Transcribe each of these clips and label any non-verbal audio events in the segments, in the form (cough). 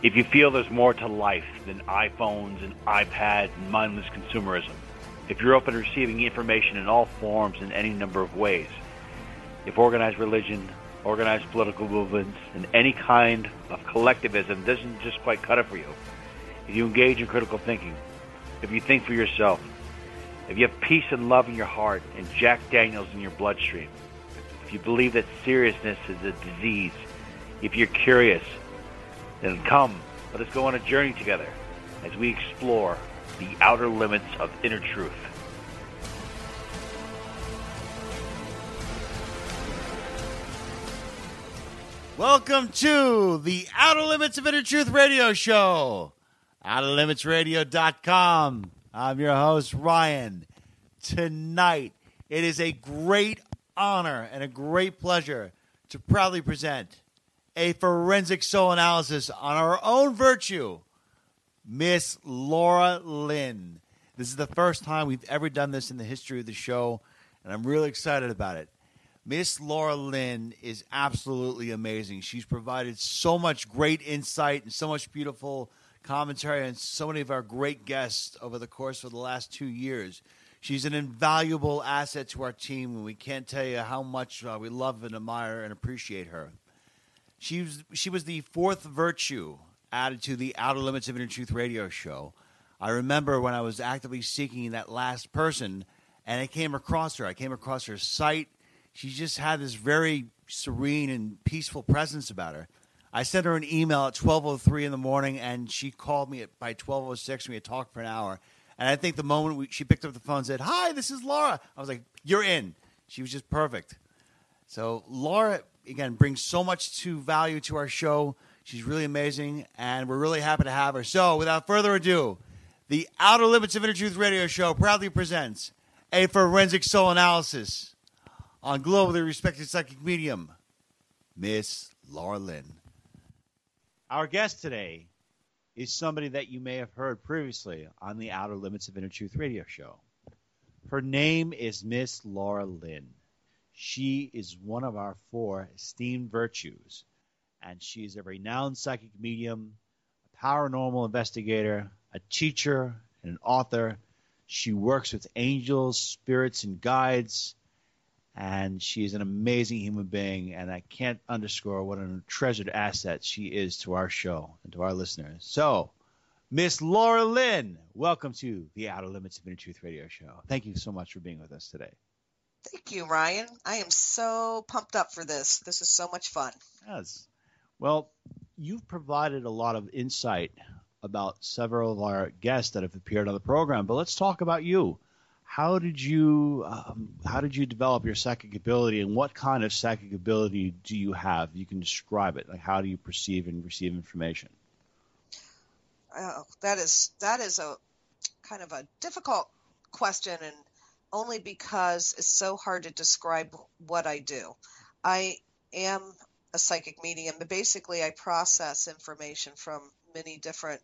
If you feel there's more to life than iPhones and iPads and mindless consumerism, if you're open to receiving information in all forms in any number of ways, if organized religion, organized political movements, and any kind of collectivism doesn't just quite cut it for you, if you engage in critical thinking, if you think for yourself, if you have peace and love in your heart and Jack Daniels in your bloodstream, if you believe that seriousness is a disease, if you're curious, then come, let us go on a journey together as we explore the outer limits of inner truth. Welcome to the Outer Limits of Inner Truth radio show. OuterLimitsRadio.com. I'm your host, Ryan. Tonight, it is a great honor and a great pleasure to proudly present a forensic soul analysis on our own virtue, Miss Laura Lynn. This is the first time we've ever done this in the history of the show, and I'm really excited about it. Miss Laura Lynn is absolutely amazing. She's provided so much great insight and so much beautiful commentary on so many of our great guests over the course of the last two years. She's an invaluable asset to our team, and we can't tell you how much uh, we love and admire and appreciate her. She was, she was the fourth virtue added to the Outer Limits of Inner Truth radio show. I remember when I was actively seeking that last person, and I came across her. I came across her site. She just had this very serene and peaceful presence about her. I sent her an email at 12:03 in the morning, and she called me at, by 12:06. We had talked for an hour, and I think the moment we, she picked up the phone and said, "Hi, this is Laura," I was like, "You're in." She was just perfect. So Laura again brings so much to value to our show. She's really amazing, and we're really happy to have her. So, without further ado, the Outer Limits of Inner Truth Radio Show proudly presents a forensic soul analysis on globally respected psychic medium, Miss Laura Lynn. Our guest today is somebody that you may have heard previously on the Outer Limits of Inner Truth Radio Show. Her name is Miss Laura Lynn. She is one of our four esteemed virtues, and she is a renowned psychic medium, a paranormal investigator, a teacher, and an author. She works with angels, spirits, and guides, and she is an amazing human being. And I can't underscore what a treasured asset she is to our show and to our listeners. So, Miss Laura Lynn, welcome to the Outer Limits of Inner Truth Radio Show. Thank you so much for being with us today. Thank you, Ryan. I am so pumped up for this. This is so much fun. Yes. Well, you've provided a lot of insight about several of our guests that have appeared on the program, but let's talk about you. How did you um, how did you develop your psychic ability, and what kind of psychic ability do you have? You can describe it. Like how do you perceive and receive information? Oh, that is that is a kind of a difficult question, and only because it's so hard to describe what I do. I am a psychic medium, but basically I process information from many different,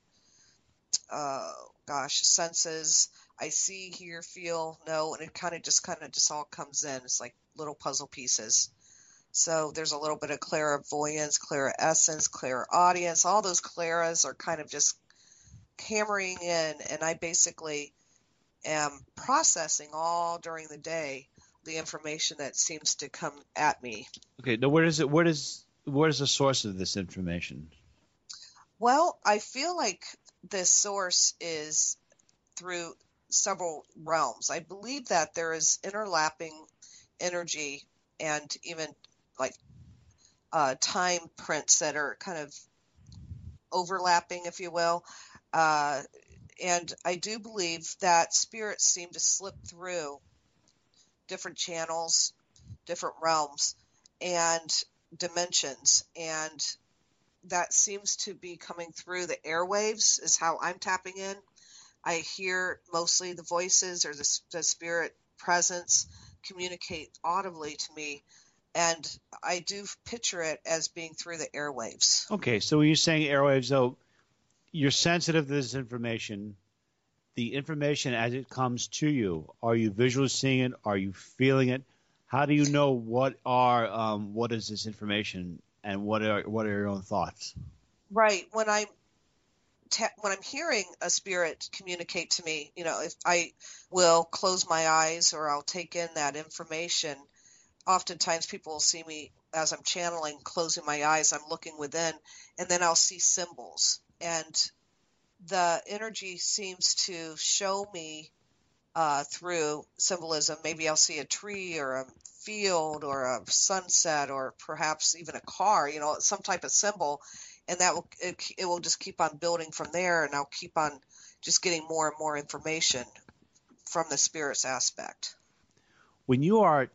uh, gosh, senses. I see, hear, feel, know, and it kind of just kind of just all comes in. It's like little puzzle pieces. So there's a little bit of clairvoyance, clairsentience, clairaudience. All those clairas are kind of just hammering in, and I basically am processing all during the day the information that seems to come at me. Okay, now where is it? Where is where is the source of this information? Well, I feel like the source is through several realms. I believe that there is interlapping energy and even like uh, time prints that are kind of overlapping, if you will. Uh, and I do believe that spirits seem to slip through different channels, different realms, and dimensions. And that seems to be coming through the airwaves, is how I'm tapping in. I hear mostly the voices or the, the spirit presence communicate audibly to me. And I do picture it as being through the airwaves. Okay, so when you're saying airwaves, though, you're sensitive to this information. The information as it comes to you, are you visually seeing it? Are you feeling it? How do you know what are um, what is this information and what are what are your own thoughts? Right. When I'm ta- when I'm hearing a spirit communicate to me, you know, if I will close my eyes or I'll take in that information. Oftentimes, people will see me as I'm channeling, closing my eyes. I'm looking within, and then I'll see symbols, and the energy seems to show me uh, through symbolism. Maybe I'll see a tree or a field or a sunset or perhaps even a car, you know, some type of symbol, and that will it, it will just keep on building from there, and I'll keep on just getting more and more information from the spirits aspect. When you are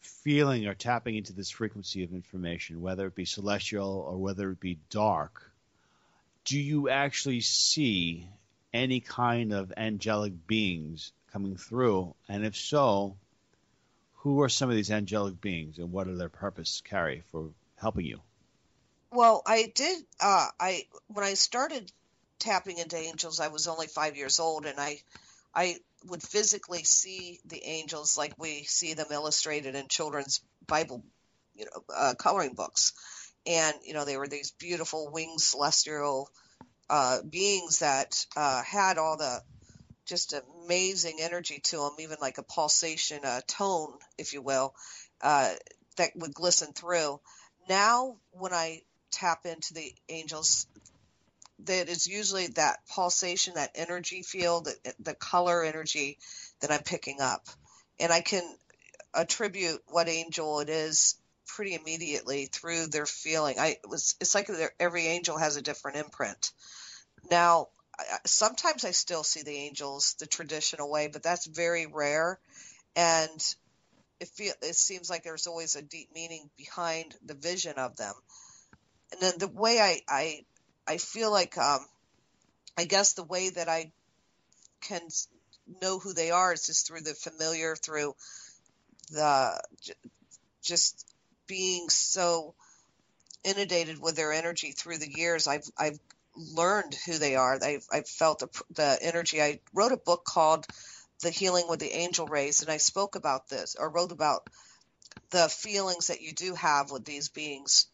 feeling or tapping into this frequency of information, whether it be celestial or whether it be dark, do you actually see any kind of angelic beings coming through? And if so, who are some of these angelic beings and what are their purpose carry for helping you? Well, I did. Uh, I when I started tapping into angels, I was only five years old, and I, I would physically see the angels like we see them illustrated in children's Bible, you know, uh, coloring books, and you know they were these beautiful winged celestial uh, beings that uh, had all the just amazing energy to them, even like a pulsation, a tone, if you will, uh, that would glisten through. Now, when I tap into the angels that is usually that pulsation, that energy field, the color energy that I'm picking up. And I can attribute what angel it is pretty immediately through their feeling. I it was it's like every angel has a different imprint. Now, sometimes I still see the angels the traditional way, but that's very rare, and it feel it seems like there's always a deep meaning behind the vision of them and then the way I I I feel like um, I guess the way that I can know who they are is just through the familiar, through the just being so inundated with their energy through the years. I've I've learned who they are. I've I've felt the, the energy. I wrote a book called The Healing with the Angel Rays, and I spoke about this or wrote about the feelings that you do have with these beings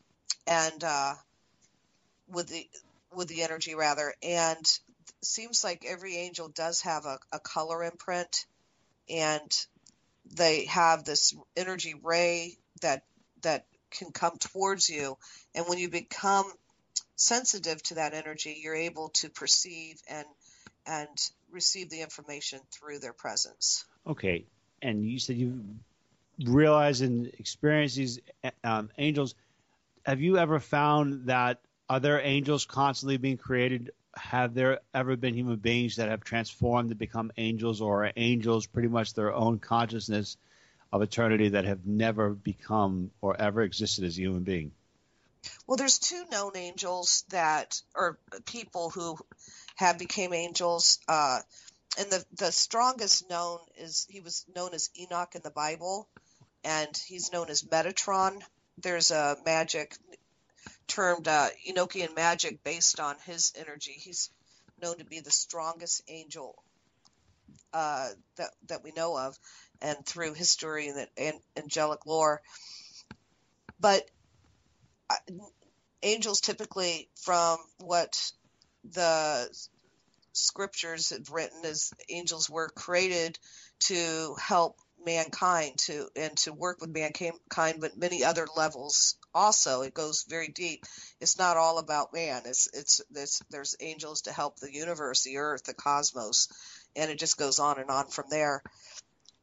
and uh, with the with the energy rather, and seems like every angel does have a, a color imprint, and they have this energy ray that that can come towards you, and when you become sensitive to that energy, you're able to perceive and and receive the information through their presence. Okay, and you said you realize and experience these um, angels have you ever found that are there angels constantly being created? Have there ever been human beings that have transformed to become angels, or angels pretty much their own consciousness of eternity that have never become or ever existed as a human being? Well, there's two known angels that, or people who have became angels. Uh, and the the strongest known is he was known as Enoch in the Bible, and he's known as Metatron there's a magic termed uh, Enochian magic based on his energy. He's known to be the strongest angel uh, that that we know of, and through history and, and angelic lore. But uh, angels typically, from what the scriptures have written, as angels were created to help mankind to and to work with mankind but many other levels also it goes very deep. It's not all about man. It's it's, it's there's angels to help the universe, the earth, the cosmos, and it just goes on and on from there.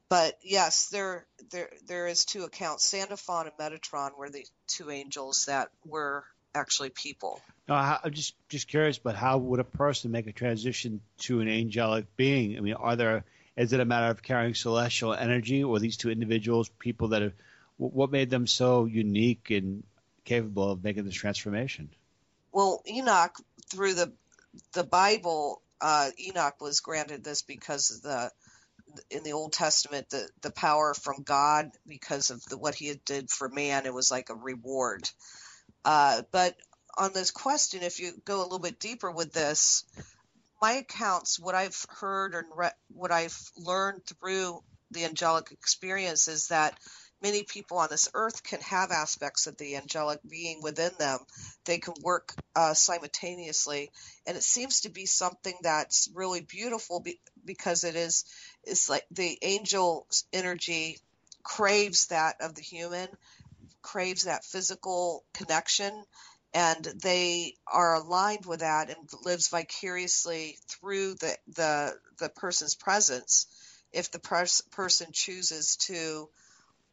But yes, there there there is two accounts. Sandalphon and Metatron were the two angels that were actually people. No, I'm just just curious, but how would a person make a transition to an angelic being? I mean, are there is it a matter of carrying celestial energy, or these two individuals, people that have, what made them so unique and capable of making this transformation? Well, Enoch, through the the Bible, uh, Enoch was granted this because of the in the Old Testament the the power from God because of the, what he did for man. It was like a reward. Uh, but on this question, if you go a little bit deeper with this, my accounts, what I've heard and re- what I've learned through the angelic experience is that many people on this earth can have aspects of the angelic being within them. They can work uh, simultaneously, and it seems to be something that's really beautiful be- because it is. It's like the angel energy craves that of the human, craves that physical connection and they are aligned with that and lives vicariously through the the, the person's presence if the pers- person chooses to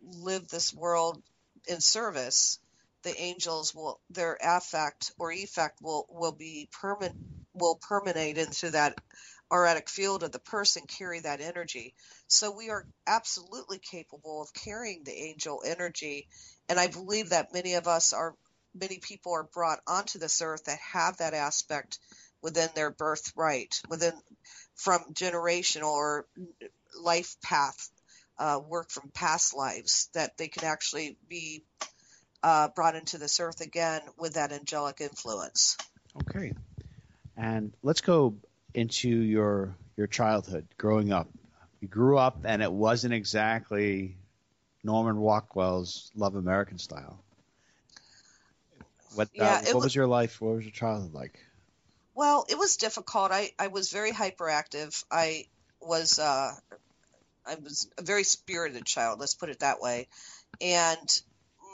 live this world in service the angels will their affect or effect will will be permanent will permeate into that auric field of the person carry that energy. So we are absolutely capable of carrying the angel energy. And i believe that many of us are many people are brought onto this earth that have that aspect within their birthright, within from generational or life path uh, work from past lives, that they can actually be uh, brought into this earth again with that angelic influence. Okay, and let's go into your your childhood, growing up. You grew up, and it wasn't exactly Norman Rockwell's Love American style. What, uh, what was, was your life? What was your childhood like? Well, it was difficult. I, I was very hyperactive. I was uh, I was a very spirited child. Let's put it that way. And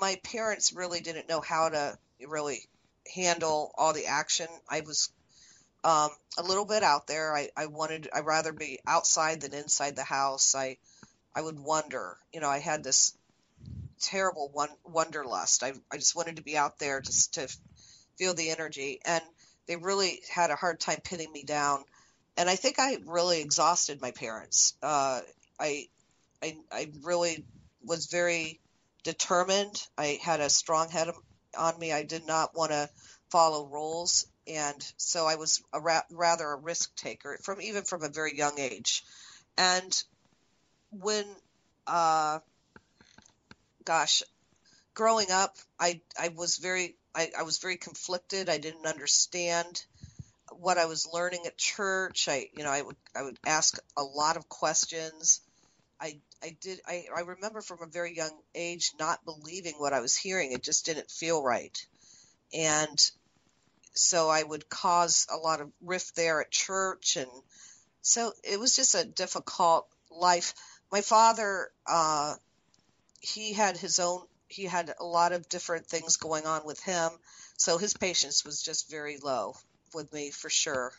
my parents really didn't know how to really handle all the action. I was um, a little bit out there. I, I wanted I'd rather be outside than inside the house. I I would wonder. You know, I had this terrible one, wanderlust. I, I just wanted to be out there just to feel the energy. And they really had a hard time pinning me down. And I think I really exhausted my parents. Uh, I, I, I really was very determined. I had a strong head on me. I did not want to follow rules. And so I was a ra- rather a risk taker from even from a very young age. And when uh, gosh, growing up, I I was very I, I was very conflicted. I didn't understand what I was learning at church. I you know I would I would ask a lot of questions. I I did I, I remember from a very young age not believing what I was hearing. It just didn't feel right. And so I would cause a lot of rift there at church. And so it was just a difficult life. My father uh, he had his own he had a lot of different things going on with him. So his patience was just very low with me for sure.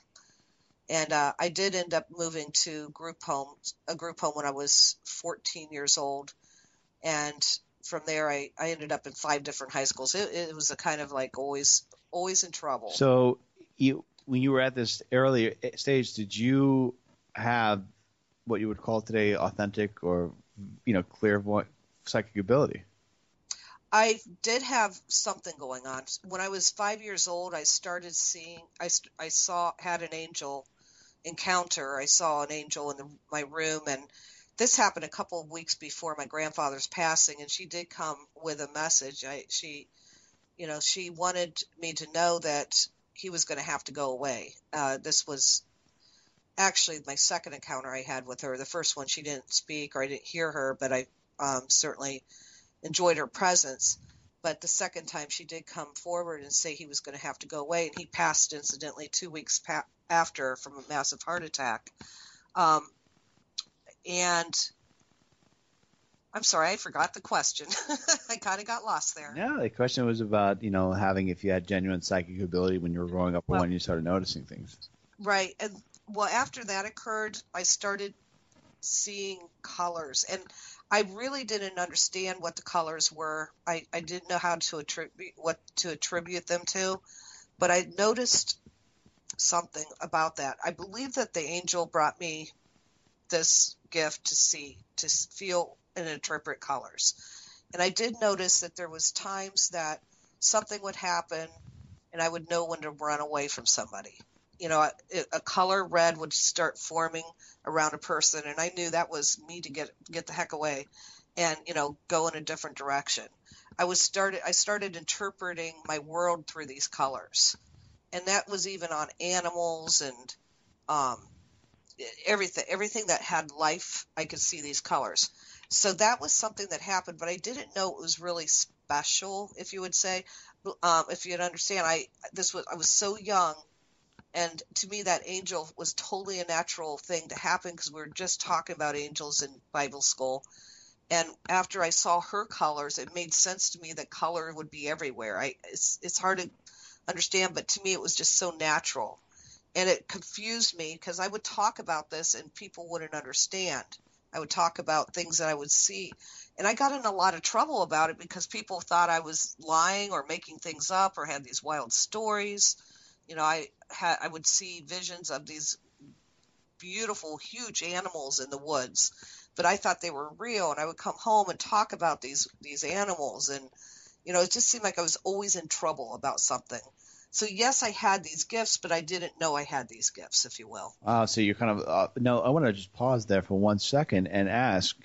And uh, i did end up moving to group home a group home when i was 14 years old. And from there i, I ended up in five different high schools. It, it was a kind of like always always in trouble so you when you were at this earlier stage did you have what you would call today authentic or you know clairvoyant psychic ability? I did have something going on. When I was five years old, I started seeing, I, I saw, had an angel encounter. I saw an angel in the, my room, and this happened a couple of weeks before my grandfather's passing, and she did come with a message. I, she, you know, she wanted me to know that he was going to have to go away. Uh, this was actually my second encounter I had with her. The first one, she didn't speak or I didn't hear her, but I um, certainly enjoyed her presence. But the second time she did come forward and say he was going to have to go away, and he passed incidentally two weeks pa- after from a massive heart attack. Um, and I'm sorry, I forgot the question. (laughs) I kind of got lost there. Yeah, the question was about you know having if you had genuine psychic ability when you were growing up or Well- when you started noticing things. Right. And well, after that occurred, I started seeing colors. And I really didn't understand what the colors were. I, I didn't know how to attribute what to attribute them to, but I noticed something about that. I believe that the angel brought me this gift to see, to feel and interpret colors. And I did notice that there was times that something would happen and I would know when to run away from somebody. You know, a, a color red would start forming around a person, and I knew that was me to get get the heck away, and you know, go in a different direction. I was started. I started interpreting my world through these colors, and that was even on animals and um, everything. Everything that had life, I could see these colors. So that was something that happened, but I didn't know it was really special, if you would say um, if you'd understand, I this was I was so young, and to me that angel was totally a natural thing to happen because we were just talking about angels in Bible school, and after I saw her colors, it made sense to me that color would be everywhere. I it's it's hard to understand, but to me it was just so natural, and it confused me because I would talk about this and people wouldn't understand. I would talk about things that I would see and I got in a lot of trouble about it because people thought I was lying or making things up or had these wild stories. You know, I had I would see visions of these beautiful, huge animals in the woods, but I thought they were real, and I would come home and talk about these these animals, and you know, it just seemed like I was always in trouble about something. So yes, I had these gifts, but I didn't know I had these gifts, if you will. Wow, so you're kind of uh, no. I want to just pause there for one second and ask,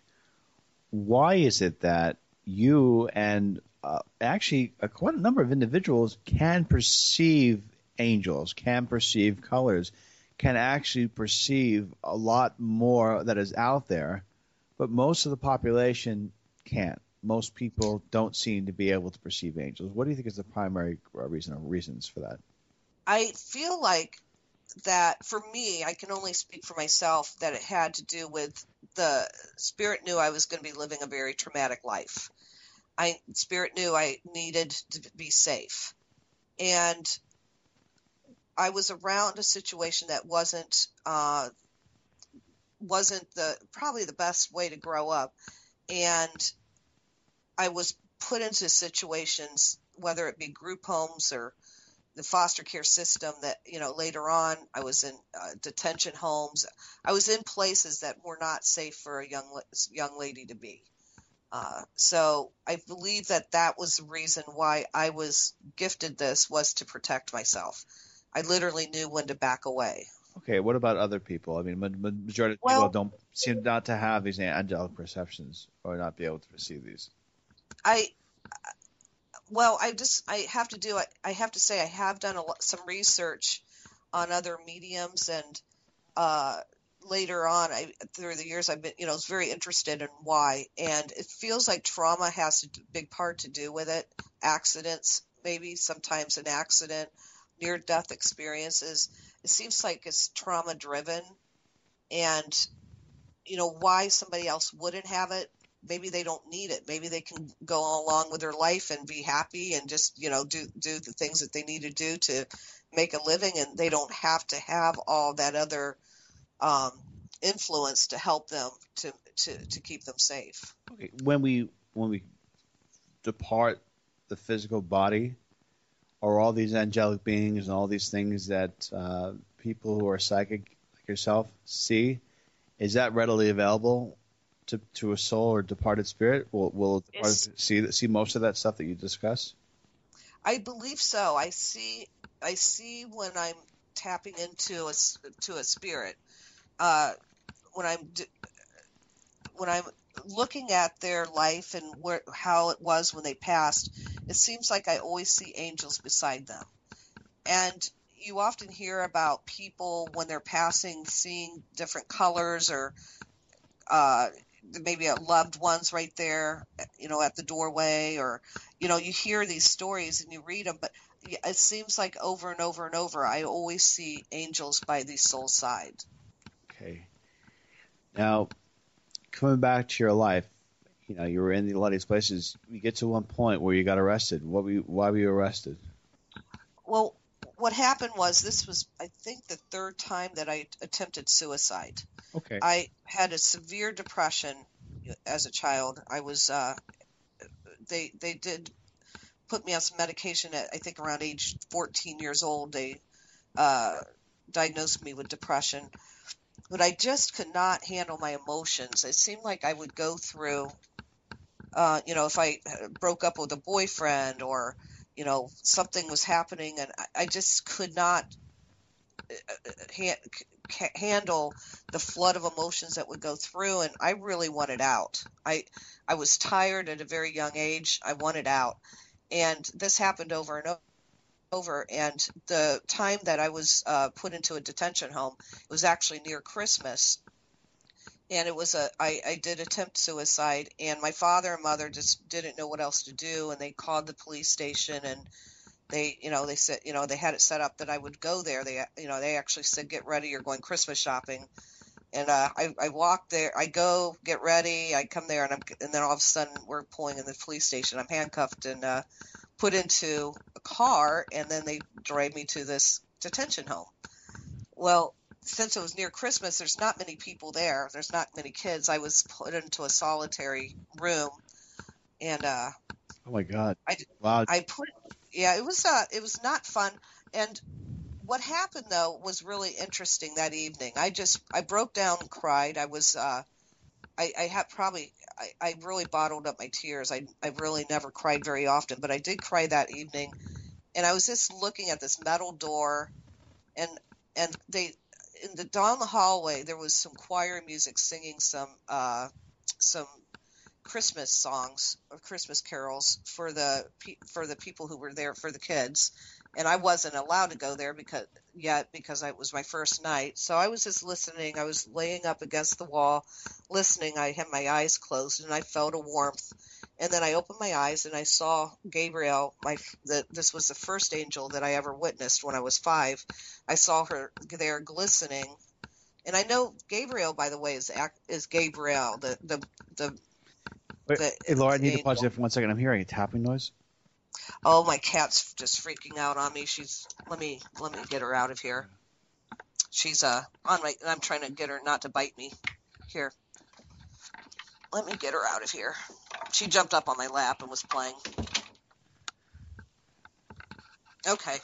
why is it that you and uh, actually uh, quite a number of individuals can perceive angels, can perceive colors, can actually perceive a lot more that is out there, but most of the population can't. Most people don't seem to be able to perceive angels. What do you think is the primary uh, reason or reasons for that? I feel like that for me, I can only speak for myself that it had to do with the spirit knew I was going to be living a very traumatic life. I spirit knew I needed to be safe. And I was around a situation that wasn't uh, wasn't the probably the best way to grow up, and I was put into situations, whether it be group homes or the foster care system that you know later on i was in uh, detention homes i was in places that were not safe for a young young lady to be uh, so i believe that that was the reason why i was gifted this was to protect myself i literally knew when to back away Okay, what about other people? I mean, ma- ma- majority of Well- people don't seem not to have these angelic perceptions or not be able to perceive these. I well, I just I have to do I, I have to say I have done a some research on other mediums and uh, later on I through the years I've been you know was very interested in why. And it feels like trauma has a big part to do with it. Accidents maybe sometimes an accident near death experiences. It seems like it's trauma driven and you know why somebody else wouldn't have it maybe they don't need it. Maybe they can go along with their life and be happy and just, you know, do do the things that they need to do to make a living and they don't have to have all that other um, influence to help them to, to, to keep them safe. Okay, when we when we depart the physical body, are all these angelic beings and all these things that uh, people who are psychic like yourself see? Is that readily available to, to a soul or departed spirit? Will will It's- see see most of that stuff that you discuss? I believe so. I see I see when I'm tapping into a to a spirit. Uh, when I'm when I'm looking at their life and where how it was when they passed, it seems like I always see angels beside them. And you often hear about people when they're passing seeing different colors or uh, maybe a loved ones right there, you know, at the doorway, or you know, you hear these stories and you read them, but it seems like over and over and over, I always see angels by the soul side. Okay. Now, coming back to your life, you know you were in a lot of these places. You get to one point where you got arrested. What were you, why were you arrested? Well, what happened was this was I think the third time that I attempted suicide. Okay. I had a severe depression as a child. I was uh, they they did put me on some medication at I think around age 14 years old. They uh, diagnosed me with depression, but I just could not handle my emotions. It seemed like I would go through, uh, you know, if I broke up with a boyfriend or you know something was happening, and I, I just could not uh, uh, ha- handle the flood of emotions that would go through and I really wanted out. I I was tired at a very young age. I wanted out. And this happened over and over and the time that I was uh, put into a detention home it was actually near Christmas and it was a I, I did attempt suicide and my father and mother just didn't know what else to do and they called the police station and they you know they said you know they had it set up that I would go there. They you know they actually said get ready, you're going Christmas shopping. And uh, I, I walk there. I go get ready. I come there, and I'm, and then all of a sudden we're pulling in the police station. I'm handcuffed and uh, put into a car, and then they drive me to this detention home. Well, since it was near Christmas, there's not many people there. There's not many kids. I was put into a solitary room, and uh, oh my god! I wow. I put yeah, it was uh, it was not fun. And what happened though was really interesting that evening. I just I broke down and cried. I was uh, I, I had probably I, I really bottled up my tears. I I really never cried very often, but I did cry that evening. And I was just looking at this metal door, and and they in the down the hallway there was some choir music singing some uh, some Christmas songs or Christmas carols for the for the people who were there for the kids, and I wasn't allowed to go there because yet because it was my first night. So I was just listening. I was laying up against the wall, listening. I had my eyes closed and I felt a warmth. And then I opened my eyes and I saw Gabriel. My the, this was the first angel that I ever witnessed when I was five. I saw her there glistening, and I know Gabriel, by the way, is is Gabriel, the the the Wait, hey, Laura, I need to pause there for one second. I'm hearing a tapping noise. Oh, my cat's just freaking out on me. She's let me let me get her out of here. She's uh on my. I'm trying to get her not to bite me. Here, let me get her out of here. She jumped up on my lap and was playing. Okay, okay.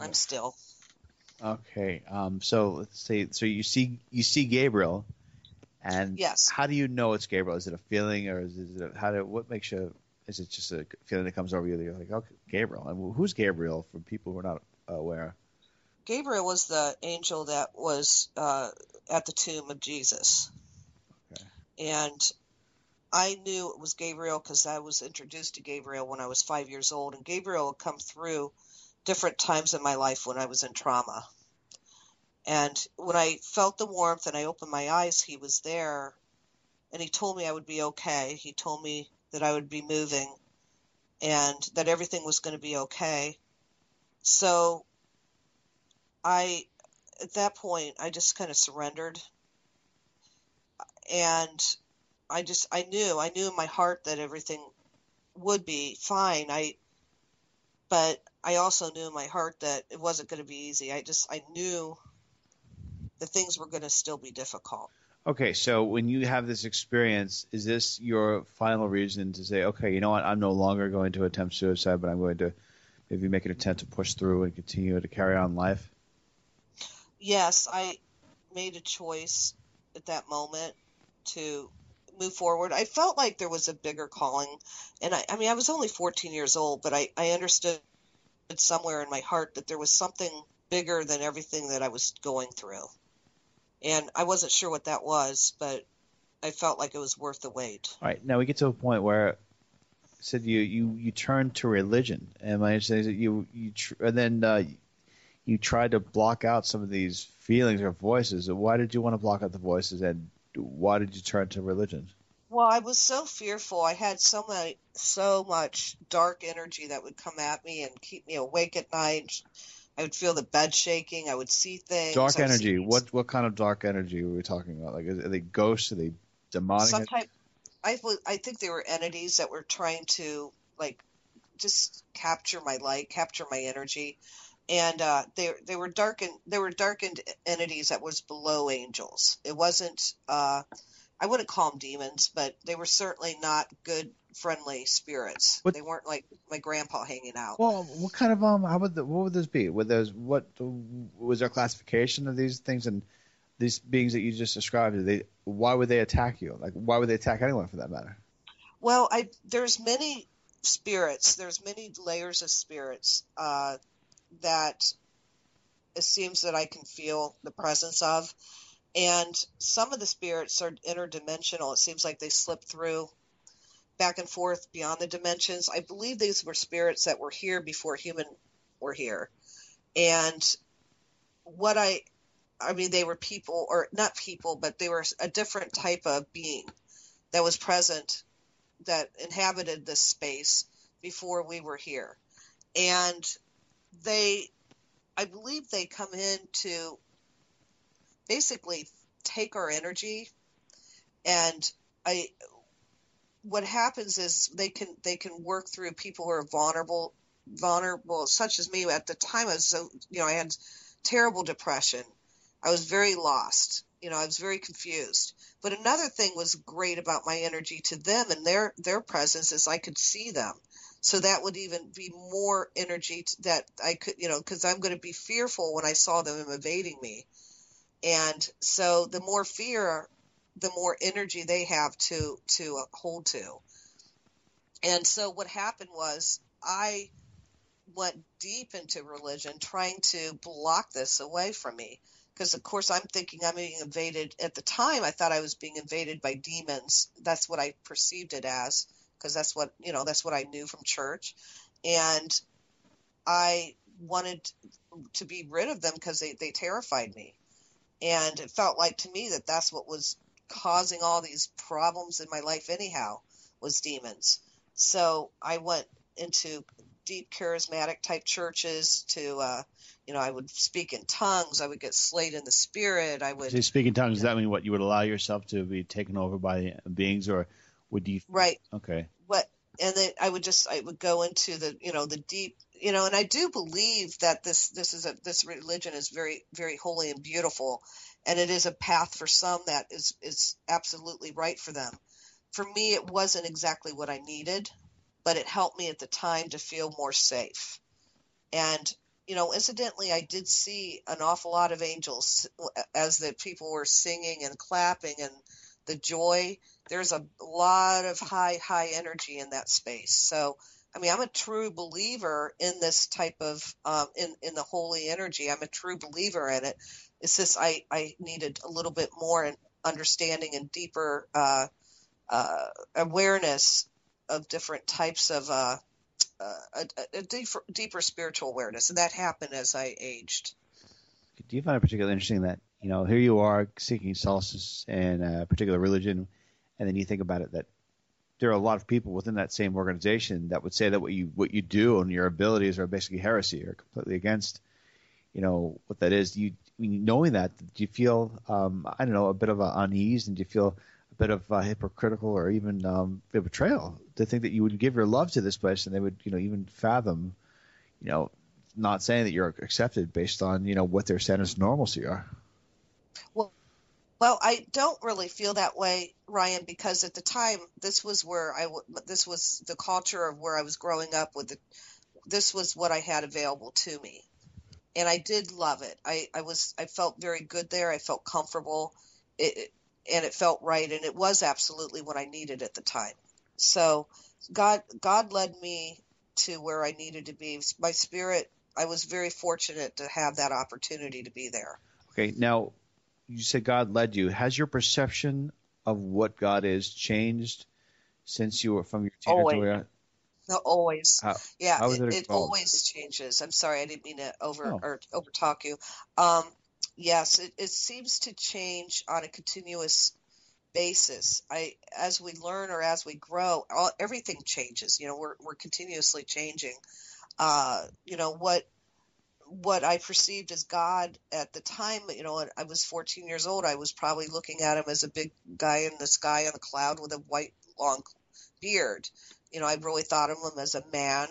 I'm still. Okay. Um. So let's say. So you see you see Gabriel and yes, how do you know it's Gabriel? Is it a feeling, or is it a, how do what makes you? Is it just a feeling that comes over you? That you're like, okay, Gabriel. And who's Gabriel for people who are not aware? Gabriel was the angel that was uh, at the tomb of Jesus. And I knew it was Gabriel because I was introduced to Gabriel when I was five years old, and Gabriel would come through different times in my life when I was in trauma. And when I felt the warmth and I opened my eyes, he was there. And he told me I would be okay. He told me that I would be moving and that everything was going to be okay. So I, at that point, I just kind of surrendered. And I just, I knew, I knew in my heart that everything would be fine. I, but I also knew in my heart that it wasn't going to be easy. I just, I knew the things were going to still be difficult. Okay, so when you have this experience, is this your final reason to say, okay, you know what, I'm no longer going to attempt suicide, but I'm going to maybe make an attempt to push through and continue to carry on life? Yes, I made a choice at that moment to move forward. I felt like there was a bigger calling, and I, I mean, I was only 14 years old, but I, I understood somewhere in my heart that there was something bigger than everything that I was going through and I wasn't sure what that was, but I felt like it was worth the wait. All right, now we get to a point where said you you you turned to religion, and my understanding is that you you tr- and then uh, you tried to block out some of these feelings or voices. Why did you want to block out the voices, and why did you turn to religion? Well, I was so fearful. I had so many, so much dark energy that would come at me and keep me awake at night. I would feel the bed shaking. I would see things. Dark energy. What what kind of dark energy were we talking about? Like, are they ghosts? Are they demonic? Some type. I I think they were entities that were trying to like just capture my light, capture my energy, and uh, they they were darkened. They were darkened entities that was below angels. It wasn't. Uh, I wouldn't call them demons, but they were certainly not good, friendly spirits. What- They weren't like my grandpa hanging out. Well, what kind of um? How would the, what would those be? Would those what was there classification of these things and these beings that you just described? They why would they attack you? Like why would they attack anyone for that matter? Well, I there's many spirits. There's many layers of spirits uh, that it seems that I can feel the presence of, and some of the spirits are interdimensional. It seems like they slip through back and forth beyond the dimensions. I believe these were spirits that were here before human were here, and what I I mean, they were people, or not people, but they were a different type of being that was present that inhabited this space before we were here. And they, I believe they come in to basically take our energy. And I, what happens is they can, they can work through people who are vulnerable, vulnerable, such as me. At the time, I was so, you know, I had terrible depression. I was very lost. You know, I was very confused. But another thing was great about my energy to them and their their presence is I could see them. So that would even be more energy that I could, you know, because I'm going to be fearful when I saw them invading me. And so the more fear, the more energy they have to to hold to. And so what happened was I went deep into religion trying to block this away from me because of course I'm thinking I'm being invaded at the time I thought I was being invaded by demons that's what I perceived it as because that's what you know that's what I knew from church. And I wanted to be rid of them because they, they terrified me. And it felt like to me that that's what was causing all these problems in my life anyhow was demons. So I went into deep charismatic type churches to uh you know i would speak in tongues i would get slayed in the spirit i would So you speak in tongues. Does that mean what you would allow yourself to be taken over by beings, or would you? right Okay. what and then i would just i would go into the you know the deep you know and i do believe that this this is a this religion is very very holy and beautiful and it is a path for some that is is absolutely right for them for me it wasn't exactly what i needed but it helped me at the time to feel more safe and you know incidentally i did see an awful lot of angels as the people were singing and clapping and the joy. There's a lot of high high energy in that space. So i mean i'm a true believer in this type of um, in in the holy energy. I'm a true believer in it. It's just i i needed a little bit more in understanding and deeper uh, uh, awareness of different types of uh, uh, a, a deeper, deeper spiritual awareness. And that happened as i aged. Do you find it particularly interesting that you know here you are seeking solace in a particular religion, and then you think about it that there are a lot of people within that same organization that would say that what you what you do and your abilities are basically heresy or completely against you know what that is. You knowing that do you feel um, I don't know a bit of a unease and do you feel a bit of uh, hypocritical or even um, a betrayal to think that you would give your love to this place and they would you know even fathom you know not saying that you're accepted based on you know what their standards of normalcy are. Well, well, I don't really feel that way, Ryan, because at the time this was where I this was the culture of where I was growing up with. The, this was what I had available to me, and I did love it. I, I was I felt very good there. I felt comfortable, it- and it felt right, and it was absolutely what I needed at the time. So, God God led me to where I needed to be. My spirit. I was very fortunate to have that opportunity to be there. Okay, now you said God led you. Has your perception of what God is changed since you were from your teenager? Always. No, always. How, Yeah, how it, it it always changes. I'm sorry, I didn't mean to over Oh. or over talk you. Um, yes, it, it seems to change on a continuous basis. I as we learn or as we grow, all, everything changes. You know, we're we're continuously changing. Uh, you know what what I perceived as God at the time. You know, I was 14 years old. I was probably looking at him as a big guy in the sky on a cloud with a white long beard. You know, I really thought of him as a man.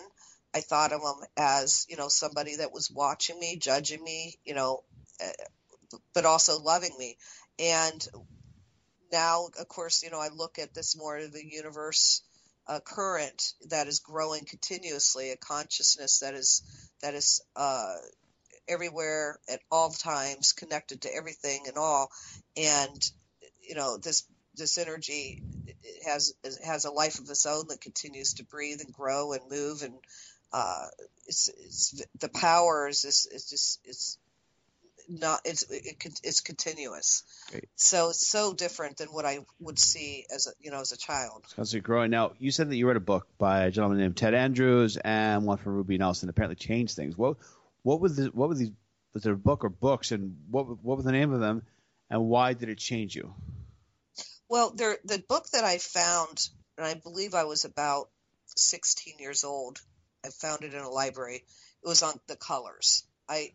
I thought of him as you know somebody that was watching me, judging me, you know, eh, but also loving me. And now, of course, you know, I look at this more of the universe uh, current that is growing continuously, a consciousness that is that is uh, everywhere at all times, connected to everything and all, and you know this this energy has has a life of its own that continues to breathe and grow and move. And uh, it's, it's the power is it's just it's not it's it, it's continuous. Great. So it's so different than what I would see as a you know as a child. Sounds like growing. Now, you said that you read a book by a gentleman named Ted Andrews and one from Ruby Nelson. Apparently, changed things. What what was the, what was these was it a book or books, and what what was the name of them, and why did it change you? Well, there the book that I found, and I believe I was about 16 years old. I found it in a library. It was on the colors. I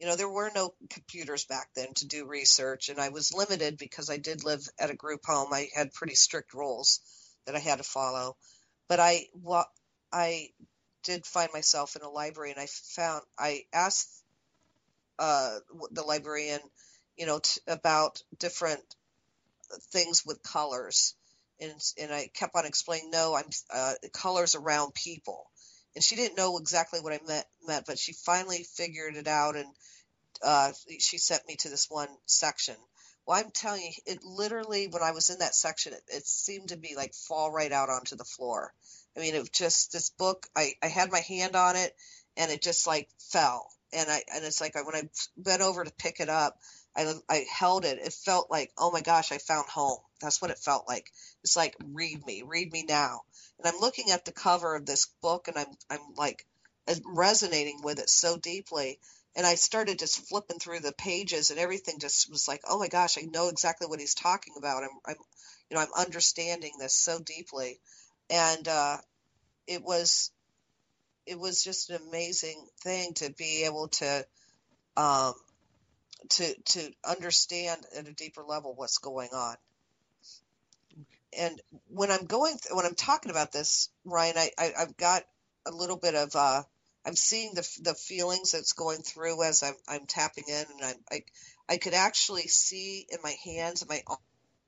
you know, there were no computers back then to do research, and I was limited because I did live at a group home. I had pretty strict rules that I had to follow, but I what I did find myself in a library, and I found I asked uh, the librarian, you know, t- about different things with colors, and and I kept on explaining, no, I'm uh, colors around people and she didn't know exactly what I meant, meant but she finally figured it out, and uh, she sent me to this one section. Well, I'm telling you, it literally, when I was in that section, it, it seemed to be like fall right out onto the floor. I mean, it just this book. I I had my hand on it, and it just like fell, and I and it's like I, when I bent over to pick it up, I I held it. It felt like, oh my gosh, I found home. That's what it felt like. It's like read me, read me now and I'm looking at the cover of this book and I'm I'm like resonating with it so deeply. And I started just flipping through the pages and everything just was like oh my gosh I know exactly what he's talking about. I'm I'm you know I'm understanding this so deeply. And uh, it was it was just an amazing thing to be able to um, to to understand at a deeper level what's going on and when I'm going, th- when I'm talking about this, Ryan, I, I have got a little bit of uh, I'm seeing the the feelings that's going through as I'm I'm tapping in, and I'm I I could actually see in my hands and my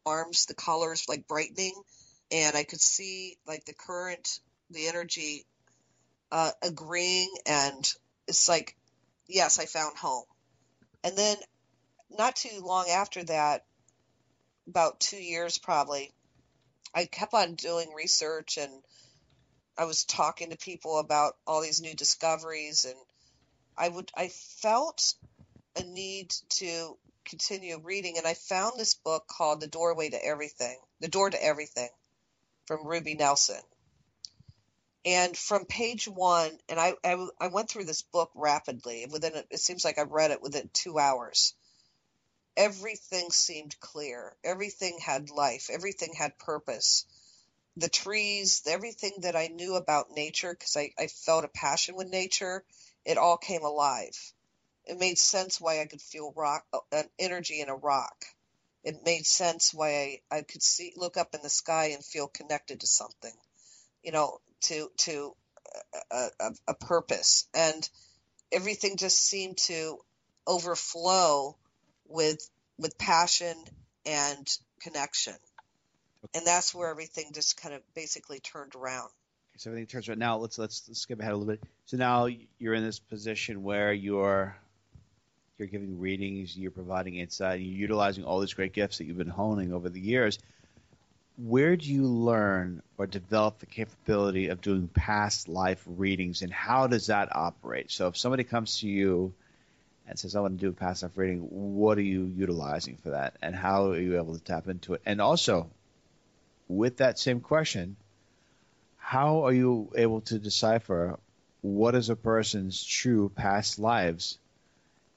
arms the colors like brightening, and I could see like the current, the energy, uh, agreeing, and it's like, yes, I found home, and then not too long after that, about two years probably, I kept on doing research and I was talking to people about all these new discoveries and I would I felt a need to continue reading and I found this book called The Doorway to Everything, The Door to Everything from Ruby Nelson. And from page one, and I, I, I went through this book rapidly. Within it seems like I read it within two hours everything seemed clear. Everything had life. Everything had purpose. The trees, everything that I knew about nature, because I, I felt a passion with nature, it all came alive. It made sense why I could feel rock, uh, an energy in a rock. It made sense why I, I could see, look up in the sky and feel connected to something, you know, to to a, a, a purpose. And everything just seemed to overflow with with passion and connection. And that's where everything just kind of basically turned around. So everything turns around. Now let's let's, let's skip ahead a little bit. So now you're in this position where you're you're giving readings, you're providing insight, you're utilizing all these great gifts that you've been honing over the years. Where do you learn or develop the capability of doing past life readings, and how does that operate? So if somebody comes to you and says, I want to do a past life reading, what are you utilizing for that? And how are you able to tap into it? And also, with that same question, how are you able to decipher what is a person's true past lives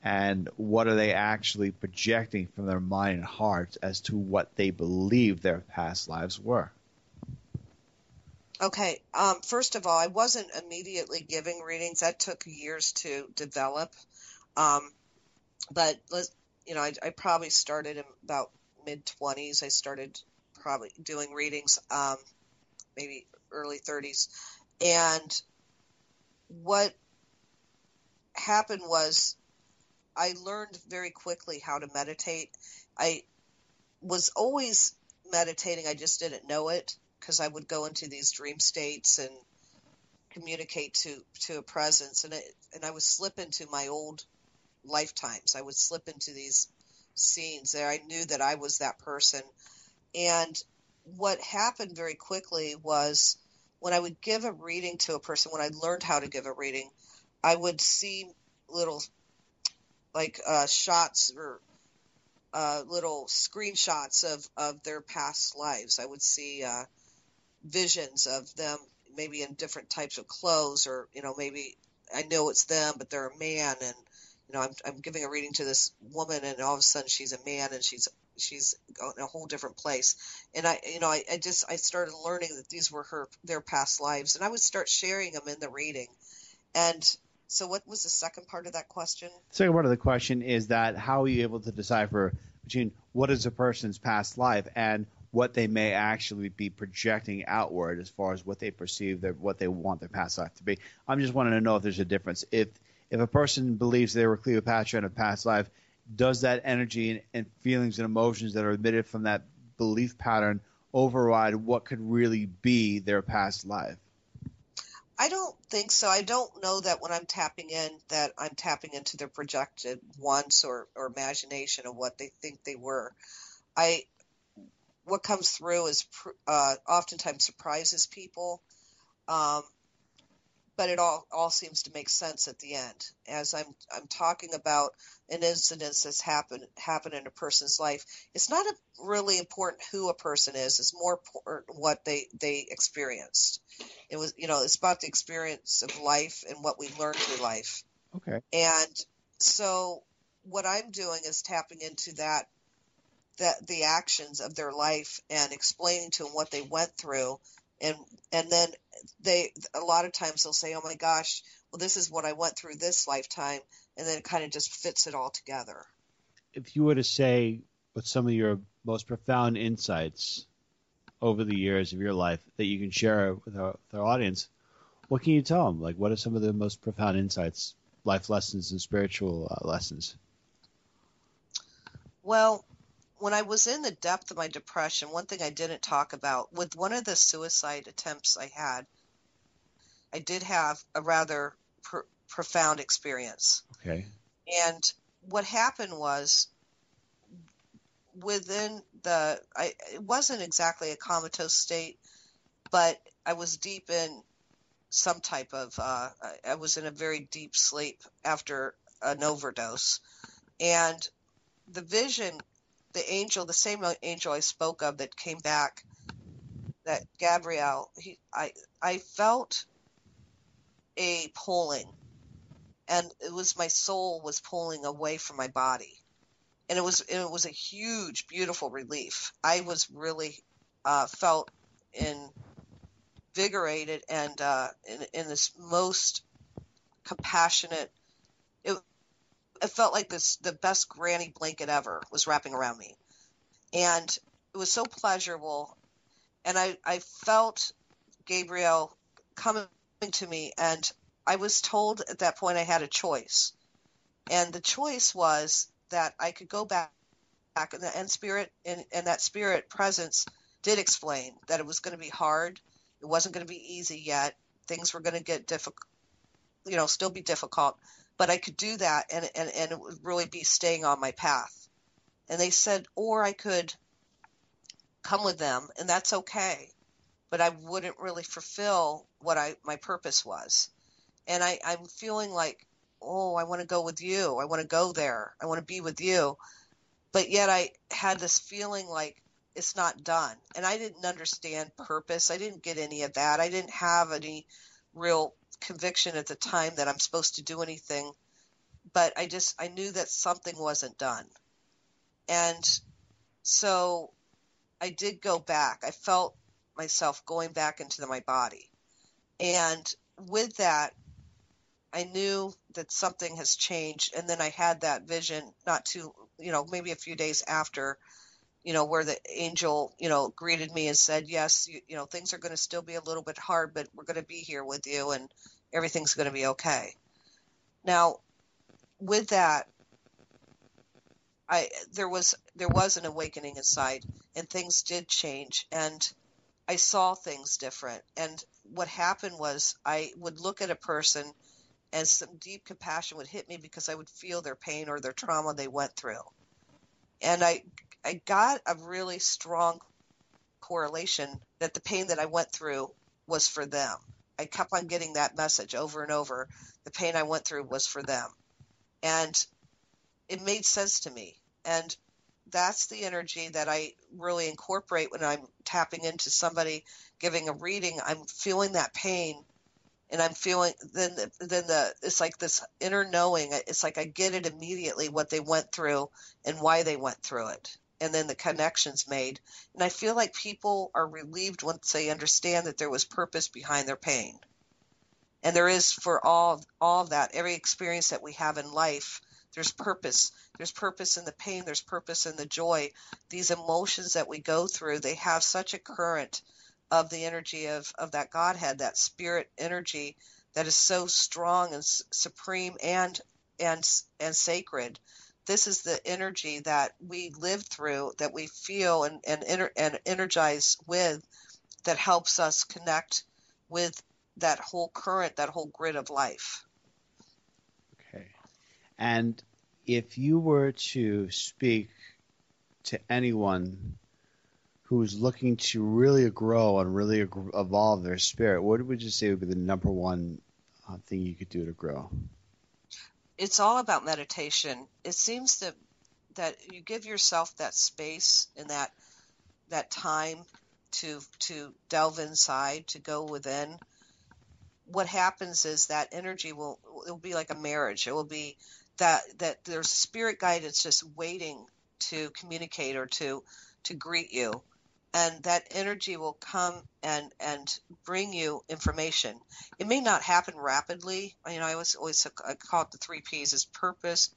and what are they actually projecting from their mind and heart as to what they believe their past lives were? Okay. Um, first of all, I wasn't immediately giving readings. That took years to develop. Um, but let's, you know, I, I probably started in about mid 20s. I started probably doing readings. Um, maybe early 30s. And what happened was I learned very quickly how to meditate. I was always meditating, I just didn't know it because I would go into these dream states and communicate to to a presence and it, and I would slip into my old lifetimes. I would slip into these scenes there. I knew that I was that person. And what happened very quickly was when I would give a reading to a person, when I learned how to give a reading, I would see little like uh, shots or uh, little screenshots of, of their past lives. I would see uh, visions of them maybe in different types of clothes or, you know, maybe I know it's them, but they're a man and, you know, I'm, I'm giving a reading to this woman and all of a sudden she's a man and she's she's in a whole different place. And I, you know, I, I just, I started learning that these were her, their past lives and I would start sharing them in the reading. And so what was the second part of that question? Second part of the question is that how are you able to decipher between what is a person's past life and what they may actually be projecting outward as far as what they perceive their what they want their past life to be. I'm just wanting to know if there's a difference. If if a person believes they were Cleopatra in a past life, does that energy and, and feelings and emotions that are emitted from that belief pattern override what could really be their past life? I don't think so. I don't know that when I'm tapping in that I'm tapping into their projected wants or, or imagination of what they think they were. I what comes through is uh, oftentimes surprises people. Um, but it all all seems to make sense at the end. As I'm I'm talking about an incident that's happened happened in a person's life, it's not a, really important who a person is. It's more important what they they experienced. It was you know it's about the experience of life and what we learn through life. Okay. And so what I'm doing is tapping into that that the actions of their life and explaining to them what they went through and and then they a lot of times they'll say, "Oh my gosh, well this is what I went through this lifetime," and then it kind of just fits it all together. If you were to say what some of your most profound insights over the years of your life that you can share with our, with our audience, what can you tell them? Like, what are some of the most profound insights, life lessons, and spiritual uh, lessons? Well, when I was in the depth of my depression, one thing I didn't talk about with one of the suicide attempts I had, I did have a rather pr- profound experience. Okay. And what happened was within the I it wasn't exactly a comatose state, but I was deep in some type of uh, I was in a very deep sleep after an overdose, and the vision the angel, the same angel I spoke of that came back, that Gabriel, he, I, I felt a pulling, and it was my soul was pulling away from my body, and it was it was a huge, beautiful relief. I was really uh, felt invigorated and uh, in, in this most compassionate it felt like this the best granny blanket ever was wrapping around me. And it was so pleasurable. And i i felt gabriel coming to me and i was told at that point i had a choice. And the choice was that i could go back back and, the, and spirit and, and that spirit presence did explain that it was going to be hard. It wasn't going to be easy yet. Things were going to get difficult you know still be difficult but I could do that and, and, and it would really be staying on my path. And they said, or I could come with them and that's okay. But I wouldn't really fulfill what I my purpose was. And I, I'm feeling like, oh, I want to go with you. I want to go there. I want to be with you. But yet I had this feeling like it's not done. And I didn't understand purpose. I didn't get any of that. I didn't have any real conviction at the time that I'm supposed to do anything, but I just I knew that something wasn't done. And so I did go back. I felt myself going back into my body. And with that, I knew that something has changed. And then I had that vision not too, you know, maybe a few days after you know, where the angel, you know, greeted me and said, yes, you, you know, things are going to still be a little bit hard, but we're going to be here with you and everything's going to be okay. Now, with that, I there was there was an awakening inside, and things did change, and I saw things different. And what happened was I would look at a person, and some deep compassion would hit me because I would feel their pain or their trauma they went through, and I I got a really strong correlation that the pain that I went through was for them. I kept on getting that message over and over. The pain I went through was for them. And it made sense to me. And that's the energy that I really incorporate when I'm tapping into somebody giving a reading. I'm feeling that pain and I'm feeling then the, then the it's like this inner knowing. It's like I get it immediately what they went through and why they went through it, and then the connections made. And I feel like people are relieved once they understand that there was purpose behind their pain, and there is for all all of that. Every experience that we have in life, there's purpose. There's purpose in the pain. There's purpose in the joy. These emotions that we go through, they have such a current of the energy of, of that Godhead, that spirit energy that is so strong and supreme and and and sacred. This is the energy that we live through, that we feel and and, and energize with, that helps us connect with that whole current, that whole grid of life. Okay, and if you were to speak to anyone who's looking to really grow and really evolve their spirit, what would you say would be the number one uh, thing you could do to grow? It's all about meditation. It seems that that you give yourself that space and that that time to to delve inside, to go within. What happens is that energy will it will be like a marriage. It will be that that there's spirit guidance just waiting to communicate or to to greet you and that energy will come and and bring you information. It may not happen rapidly. You know, I always always I call it the three P's: is purpose,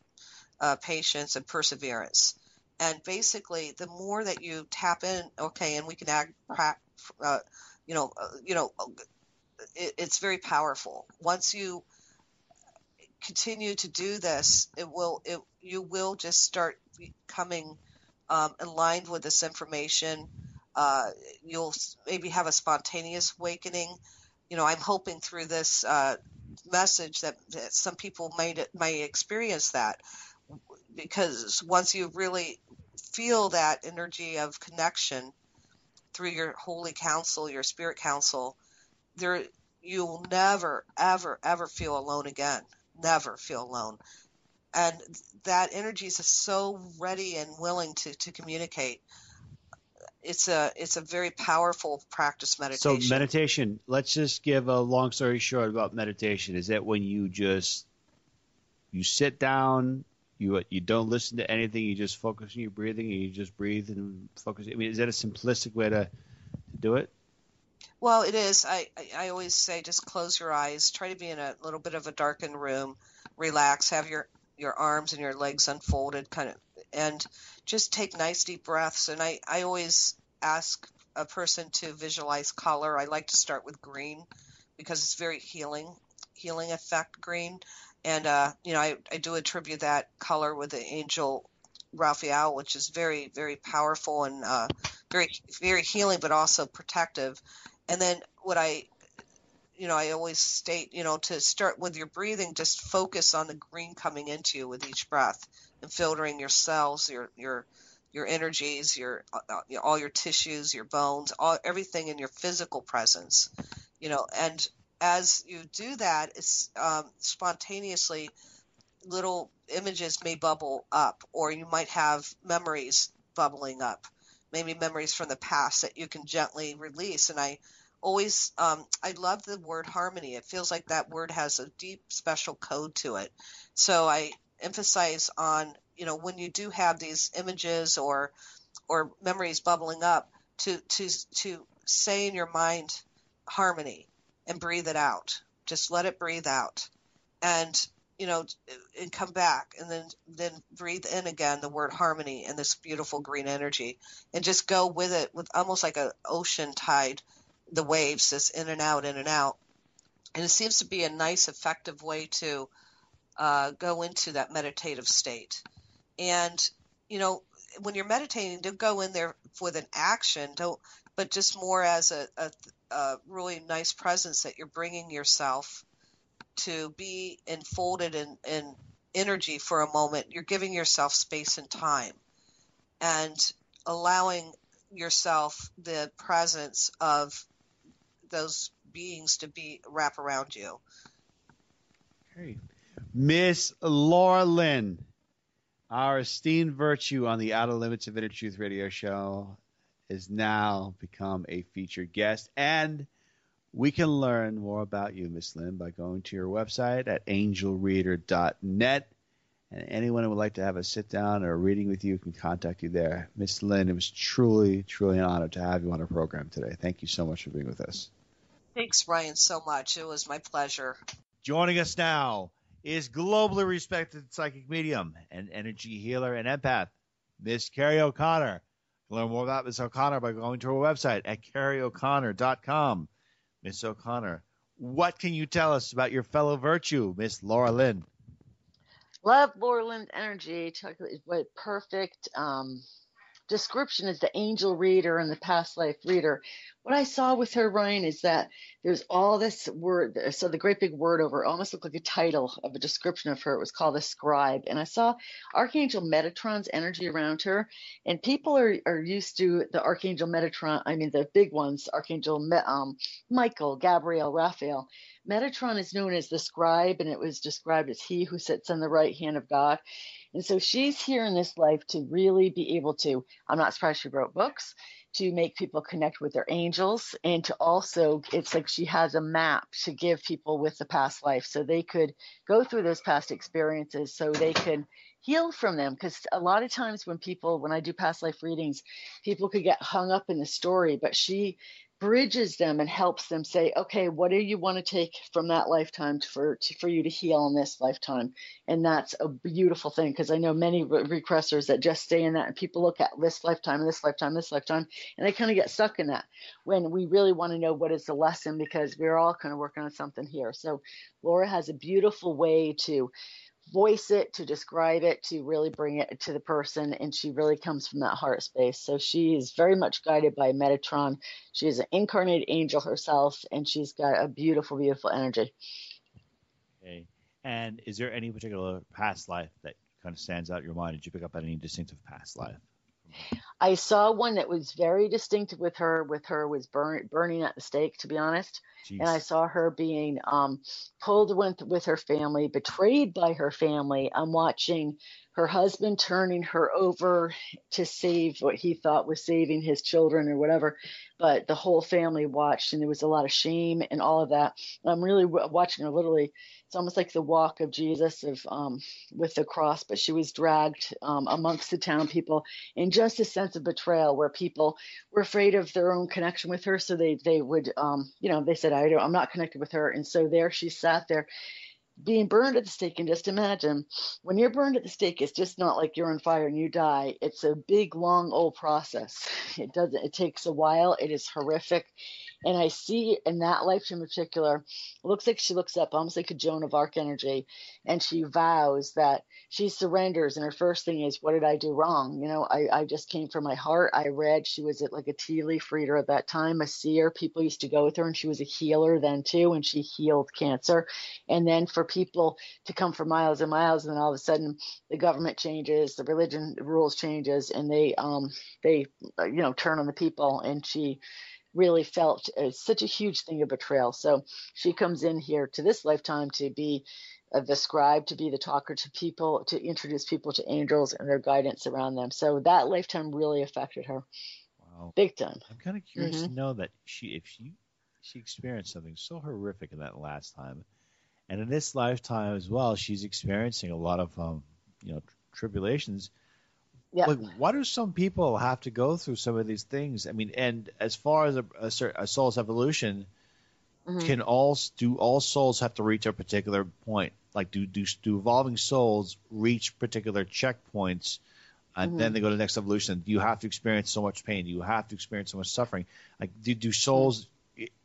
uh, patience, and perseverance. And basically, the more that you tap in, okay, and we can add, uh, you know, uh, you know, it, it's very powerful. Once you continue to do this, it will it you will just start becoming um, aligned with this information uh, you'll maybe have a spontaneous awakening. You know, I'm hoping through this uh, message that, that some people may may experience that because once you really feel that energy of connection through your holy council, your spirit council, there you'll never ever ever feel alone again. Never feel alone. And that energy is so ready and willing to, to communicate it's a it's a very powerful practice meditation. So meditation. Let's just give a long story short about meditation. Is that when you just you sit down, you you don't listen to anything, you just focus on your breathing, and you just breathe and focus. I mean, is that a simplistic way to, to do it? Well, it is. I, I always say just close your eyes, try to be in a little bit of a darkened room, relax, have your your arms and your legs unfolded, kind of, and just take nice deep breaths. And I, I always ask a person to visualize color. I like to start with green because it's very healing, healing effect green. And, uh, you know, I, I do attribute that color with the angel Raphael, which is very, very powerful and uh, very, very healing, but also protective. And then what I, you know, I always state, you know, to start with your breathing, just focus on the green coming into you with each breath and filtering your cells, your your your energies, your uh, all your tissues, your bones, all everything in your physical presence, you know. And as you do that, it's um, spontaneously little images may bubble up, or you might have memories bubbling up, maybe memories from the past that you can gently release. And I always um, I love the word harmony. It feels like that word has a deep special code to it. So I emphasize on you know when you do have these images or or memories bubbling up to to to say in your mind harmony and breathe it out. Just let it breathe out. And you know, and come back, and then then breathe in again the word harmony and this beautiful green energy, and just go with it with almost like a ocean tide, the waves, just in and out, in and out, and it seems to be a nice, effective way to uh, go into that meditative state, and you know, when you're meditating, don't go in there with an action, don't, but just more as a, a, a really nice presence that you're bringing yourself to be enfolded in, in energy for a moment. You're giving yourself space and time and allowing yourself the presence of those beings to be wrap around you. Okay. Miss Laura Lynn, our esteemed virtue on the Outer Limits of Inner Truth radio show, has now become a featured guest and we can learn more about you, Miss Lynn, by going to your website at angelreader.net. And anyone who would like to have a sit down or a reading with you can contact you there. Miss Lynn, it was truly, truly an honor to have you on our program today. Thank you so much for being with us. Thanks, Ryan, so much. It was my pleasure. Joining us now is globally respected psychic medium and energy healer and empath, Miss Carrie O'Connor. Learn more about Miss O'Connor by going to her website at carrieoconnor.com. Miss O'Connor, what can you tell us about your fellow virtue, Miss Laura Lynn? Love Laura Lynn's energy. What perfect um, description is the angel reader and the past life reader. What I saw with her, Ryan, is that there's all this word. So the great big word over almost looked like a title of a description of her. It was called a scribe. And I saw Archangel Metatron's energy around her. And people are, are used to the Archangel Metatron, I mean, the big ones, Archangel um, Michael, Gabriel, Raphael. Metatron is known as the scribe, and it was described as he who sits on the right hand of God. And so she's here in this life to really be able to, I'm not surprised she wrote books to make people connect with their angels and to also it's like she has a map to give people with the past life so they could go through those past experiences so they could heal from them because a lot of times when people when i do past life readings people could get hung up in the story but she bridges them and helps them say, okay, what do you want to take from that lifetime for to, for you to heal in this lifetime? And that's a beautiful thing because I know many requesters that just stay in that, and people look at this lifetime, this lifetime, this lifetime, and they kind of get stuck in that. When we really want to know what is the lesson because we're all kind of working on something here. So Laura has a beautiful way to voice it, to describe it, to really bring it to the person. And she really comes from that heart space. So she is very much guided by Metatron. She is an incarnate angel herself, and she's got a beautiful, beautiful energy. Okay. And is there any particular past life that kind of stands out in your mind? Did you pick up any distinctive past life? I saw one that was very distinctive with her. With her was burn, burning at the stake, to be honest. Jeez. And I saw her being um, pulled with with her family, betrayed by her family. I'm watching her husband turning her over to save what he thought was saving his children or whatever. But the whole family watched, and there was a lot of shame and all of that. I'm really watching her literally it's almost like the walk of Jesus of um, with the cross, but she was dragged um, amongst the town people in just a sense of betrayal, where people were afraid of their own connection with her, so they they would, um, you know, they said, I don't, I'm not connected with her, and so there she sat there being burned at the stake and just imagine when you're burned at the stake it's just not like you're on fire and you die. It's a big long old process. (laughs) It doesn't it takes a while. It is horrific and I see in that life in particular, looks like she looks up almost like a Joan of Arc energy, and she vows that she surrenders. And her first thing is, What did I do wrong? You know, I, I just came from my heart. I read she was like a tea leaf reader at that time, a seer. People used to go with her, and she was a healer then too, and she healed cancer. And then for people to come for miles and miles, and then all of a sudden the government changes, the religion rules changes, and they um they you know turn on the people, and she really felt uh, such a huge thing of betrayal. So she comes in here to this lifetime to be uh, the scribe, to be the talker to people, to introduce people to angels and their guidance around them. So that lifetime really affected her. Wow. Big time. I'm kind of curious Mhm. to know that she, if she, she experienced something so horrific in that last time, and in this lifetime as well, she's experiencing a lot of, um, you know, tr- tribulations. Yeah. Like, why do some people have to go through some of these things? I mean, and as far as a, a, a soul's evolution, Mhm. can all do all souls have to reach a particular point like do do do evolving souls reach particular checkpoints and mm-hmm. then they go to the next evolution? Do you have to experience so much pain? Do you have to experience so much suffering? Like do do souls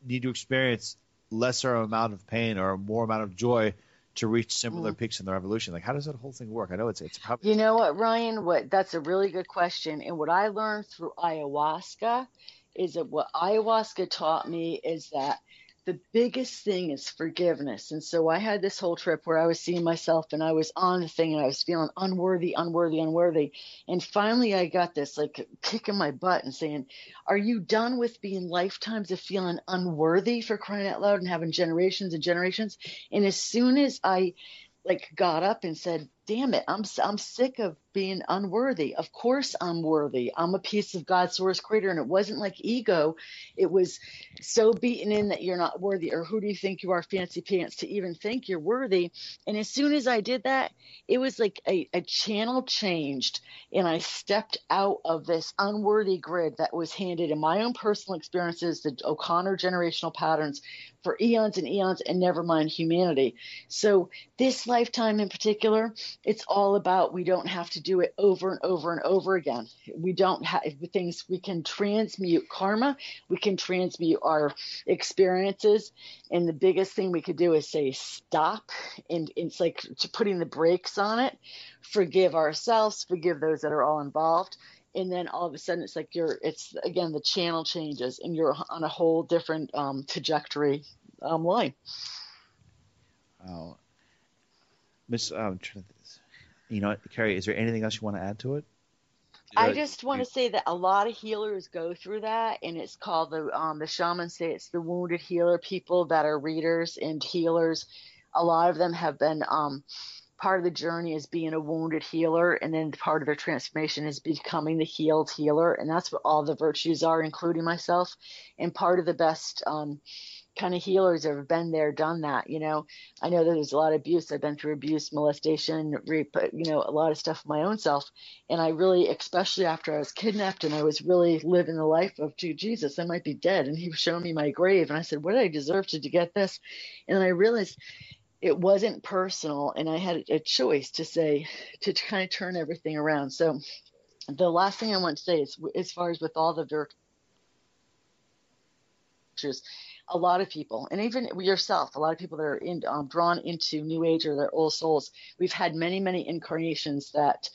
need to experience lesser amount of pain or more amount of joy to reach similar mm. peaks in their evolution? Like, how does that whole thing work? I know it's it's probably. You know what, Ryan? What that's a really good question, and what I learned through ayahuasca is that what ayahuasca taught me is that the biggest thing is forgiveness. And so I had this whole trip where I was seeing myself and I was on the thing and I was feeling unworthy, unworthy, unworthy. And finally I got this like kick in my butt and saying, Are you done with being lifetimes of feeling unworthy for crying out loud and having generations and generations? And as soon as I like got up and said, damn it, I'm I'm sick of being unworthy. Of course I'm worthy. I'm a piece of God's source creator. And it wasn't like ego. It was so beaten in that you're not worthy, or who do you think you are, fancy pants, to even think you're worthy. And as soon as I did that, it was like a, a channel changed and I stepped out of this unworthy grid that was handed in my own personal experiences, the O'Connor generational patterns for eons and eons, and never mind humanity. So this lifetime in particular, it's all about we don't have to do it over and over and over again. We don't have things we can transmute karma, we can transmute our experiences, and the biggest thing we could do is say stop, and it's like putting the brakes on it. Forgive ourselves, forgive those that are all involved, and then all of a sudden it's like you're it's again the channel changes and you're on a whole different um, trajectory um, line. Oh, Miss, um, you know, Carrie, is there anything else you want to add to it? I just want to say that a lot of healers go through that, and it's called the um, the shamans say it's the wounded healer. People that are readers and healers, a lot of them have been um, part of the journey is being a wounded healer, and then part of their transformation is becoming the healed healer, and that's what all the virtues are, including myself. And part of the best um, kind of healers have been there, done that. You know, I know that there's a lot of abuse. I've been through abuse, molestation, rape, uh, you know, a lot of stuff my own self. And I really, especially after I was kidnapped and I was really living the life of Jesus, I might be dead. And he was showing me my grave. And I said, what did I deserve to, to get this? And I realized it wasn't personal. And I had a choice to say, to kind of turn everything around. So the last thing I want to say is, as far as with all the virtues, a lot of people, and even yourself, a lot of people that are in, um, drawn into New Age or their old souls, we've had many, many incarnations that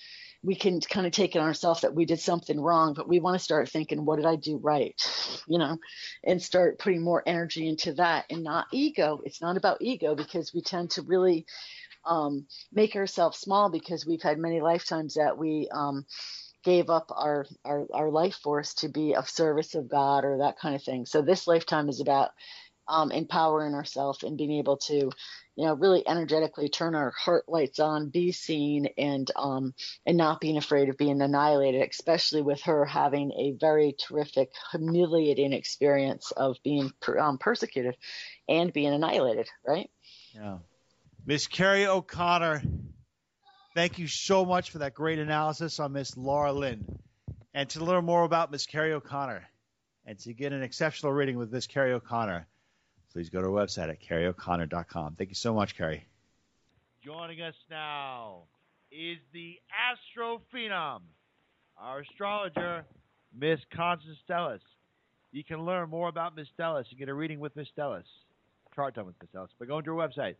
we can kind of take it on ourselves that we did something wrong, but we want to start thinking, what did I do right? (laughs) You know, and start putting more energy into that and not ego. It's not about ego because we tend to really um, make ourselves small because we've had many lifetimes that we um, gave up our, our our life force to be of service of God or that kind of thing. So this lifetime is about um, empowering ourselves and being able to, you know, really energetically turn our heart lights on, be seen, and um, and not being afraid of being annihilated. Especially with her having a very terrific, humiliating experience of being per, um, persecuted and being annihilated. Right? Yeah. Miss Carrie O'Connor Thank you so much for that great analysis on Miss Laura Lynn. And to learn more about Miss Carrie O'Connor and to get an exceptional reading with Miss Carrie O'Connor, please go to our website at carrieoconnor.com. Thank you so much, Carrie. Joining us now is the astrophenom, our astrologer, Miss Constance Stellis. You can learn more about Miss Stellis. and get a reading with Miss Stellis, chart time with Miss Stellis, by going to our website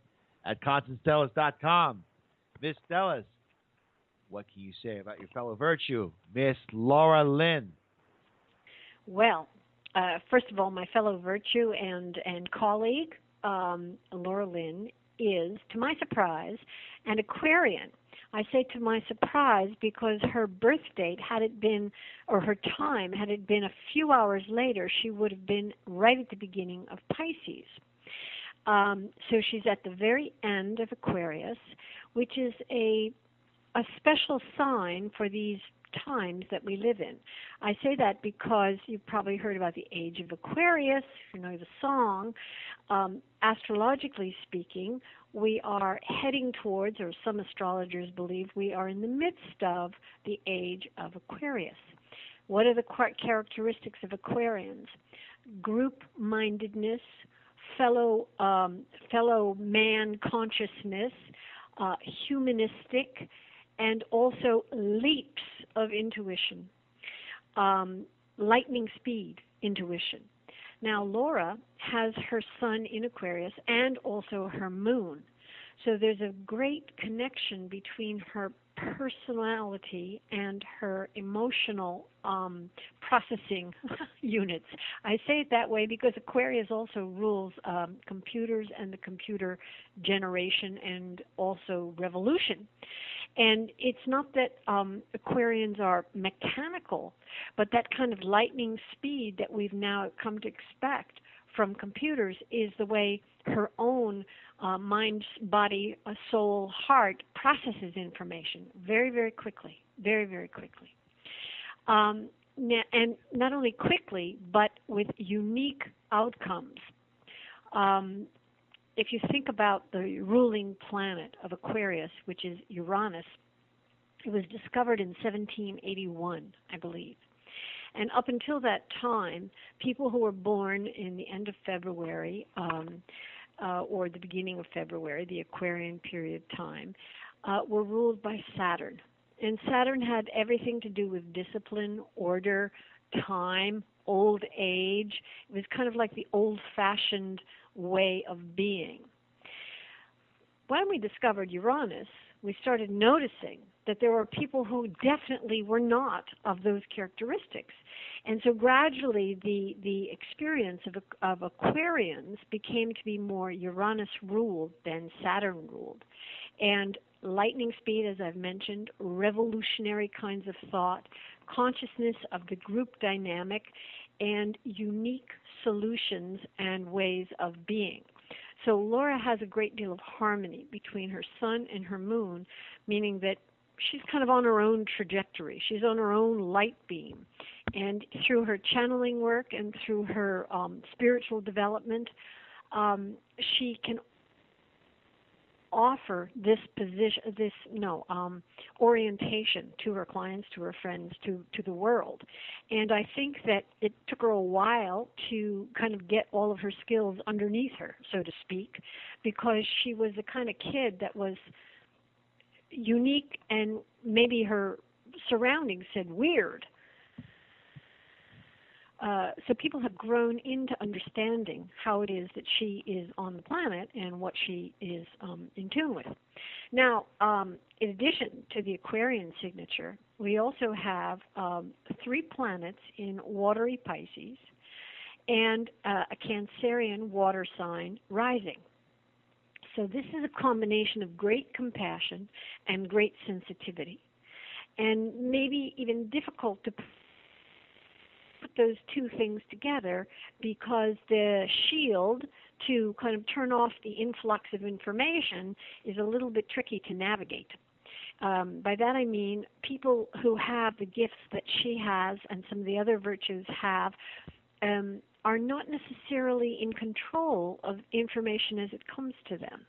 at constancestellis.com. Miss Stellis, what can you say about your fellow virtue, Miss Laura Lynn? Well, uh, first of all, my fellow virtue and and colleague, um, Laura Lynn, is, to my surprise, an Aquarian. I say to my surprise because her birth date, had it been, or her time, had it been a few hours later, she would have been right at the beginning of Pisces. Um, so she's at the very end of Aquarius, which is a a special sign for these times that we live in. I say that because you've probably heard about the age of Aquarius, you know the song. Um, astrologically speaking, we are heading towards, or some astrologers believe, we are in the midst of the age of Aquarius. What are the characteristics of Aquarians? Group mindedness, fellow um, fellow man consciousness, uh, humanistic, and also leaps of intuition, um, lightning speed intuition. Now, Laura has her sun in Aquarius and also her moon. So there's a great connection between her personality and her emotional um, processing (laughs) units. I say it that way because Aquarius also rules um, computers and the computer generation and also revolution. And it's not that um, Aquarians are mechanical, but that kind of lightning speed that we've now come to expect from computers is the way her own uh, mind, body, uh, soul, heart processes information very, very quickly, very, very quickly. Um, and not only quickly, but with unique outcomes. Um, if you think about the ruling planet of Aquarius, which is Uranus, it was discovered in 1781, I believe. And up until that time, people who were born in the end of February um, uh, or the beginning of February, the Aquarian period time, uh, were ruled by Saturn. And Saturn had everything to do with discipline, order, time, old age. It was kind of like the old fashioned way of being. When we discovered Uranus, we started noticing that there were people who definitely were not of those characteristics. And so gradually the, the experience of, of Aquarians became to be more Uranus ruled than Saturn ruled. And lightning speed, as I've mentioned, revolutionary kinds of thought, consciousness of the group dynamic, and unique solutions and ways of being. So Laura has a great deal of harmony between her sun and her moon, meaning that she's kind of on her own trajectory. She's on her own light beam. And through her channeling work and through her um, spiritual development, um, she can offer this position, this no um, orientation to her clients, to her friends, to to the world. And I think that it took her a while to kind of get all of her skills underneath her, so to speak, because she was the kind of kid that was unique and maybe her surroundings said weird. Uh, so people have grown into understanding how it is that she is on the planet and what she is um, in tune with. Now, um, in addition to the Aquarian signature, we also have um, three planets in watery Pisces and uh, a Cancerian water sign rising. So this is a combination of great compassion and great sensitivity, and maybe even difficult to those two things together because the shield to kind of turn off the influx of information is a little bit tricky to navigate. Um, by that I mean people who have the gifts that she has and some of the other virtues have um, are not necessarily in control of information as it comes to them.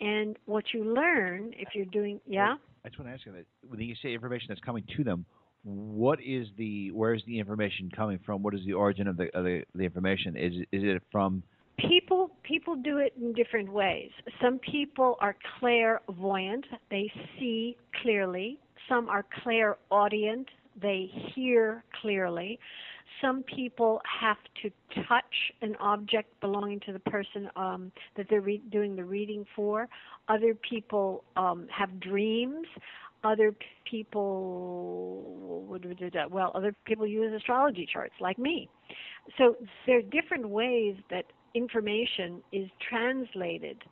And what you learn if you're doing, yeah. I just want to ask you that when you say information that's coming to them, what is the where is the information coming from? What is the origin of the of the, the information? Is is it from people people do it in different ways. Some people are clairvoyant; they see clearly. Some are clairaudient; they hear clearly. Some people have to touch an object belonging to the person um, that they're re- doing the reading for. Other people um, have dreams. Other people would. Well, other people use astrology charts, like me. So there are different ways that information is translated,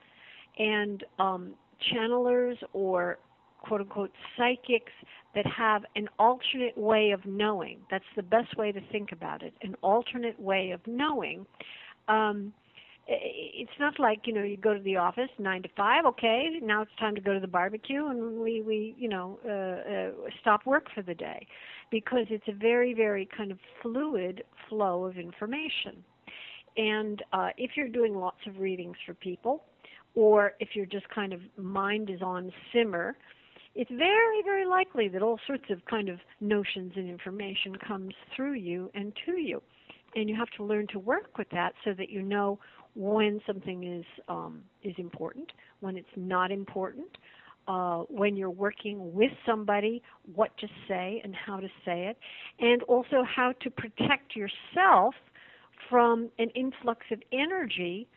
and um, channelers or quote unquote psychics that have an alternate way of knowing. That's the best way to think about it. An alternate way of knowing. Um, it's not like you know you go to the office nine to five. Okay, now it's time to go to the barbecue, and we we you know uh, uh, stop work for the day, because it's a very very kind of fluid flow of information. And uh, if you're doing lots of readings for people, or if you're just kind of mind is on simmer, it's very, very likely that all sorts of kind of notions and information comes through you and to you. And you have to learn to work with that so that you know when something is um, is important, when it's not important, uh, when you're working with somebody, what to say and how to say it, and also how to protect yourself from an influx of energy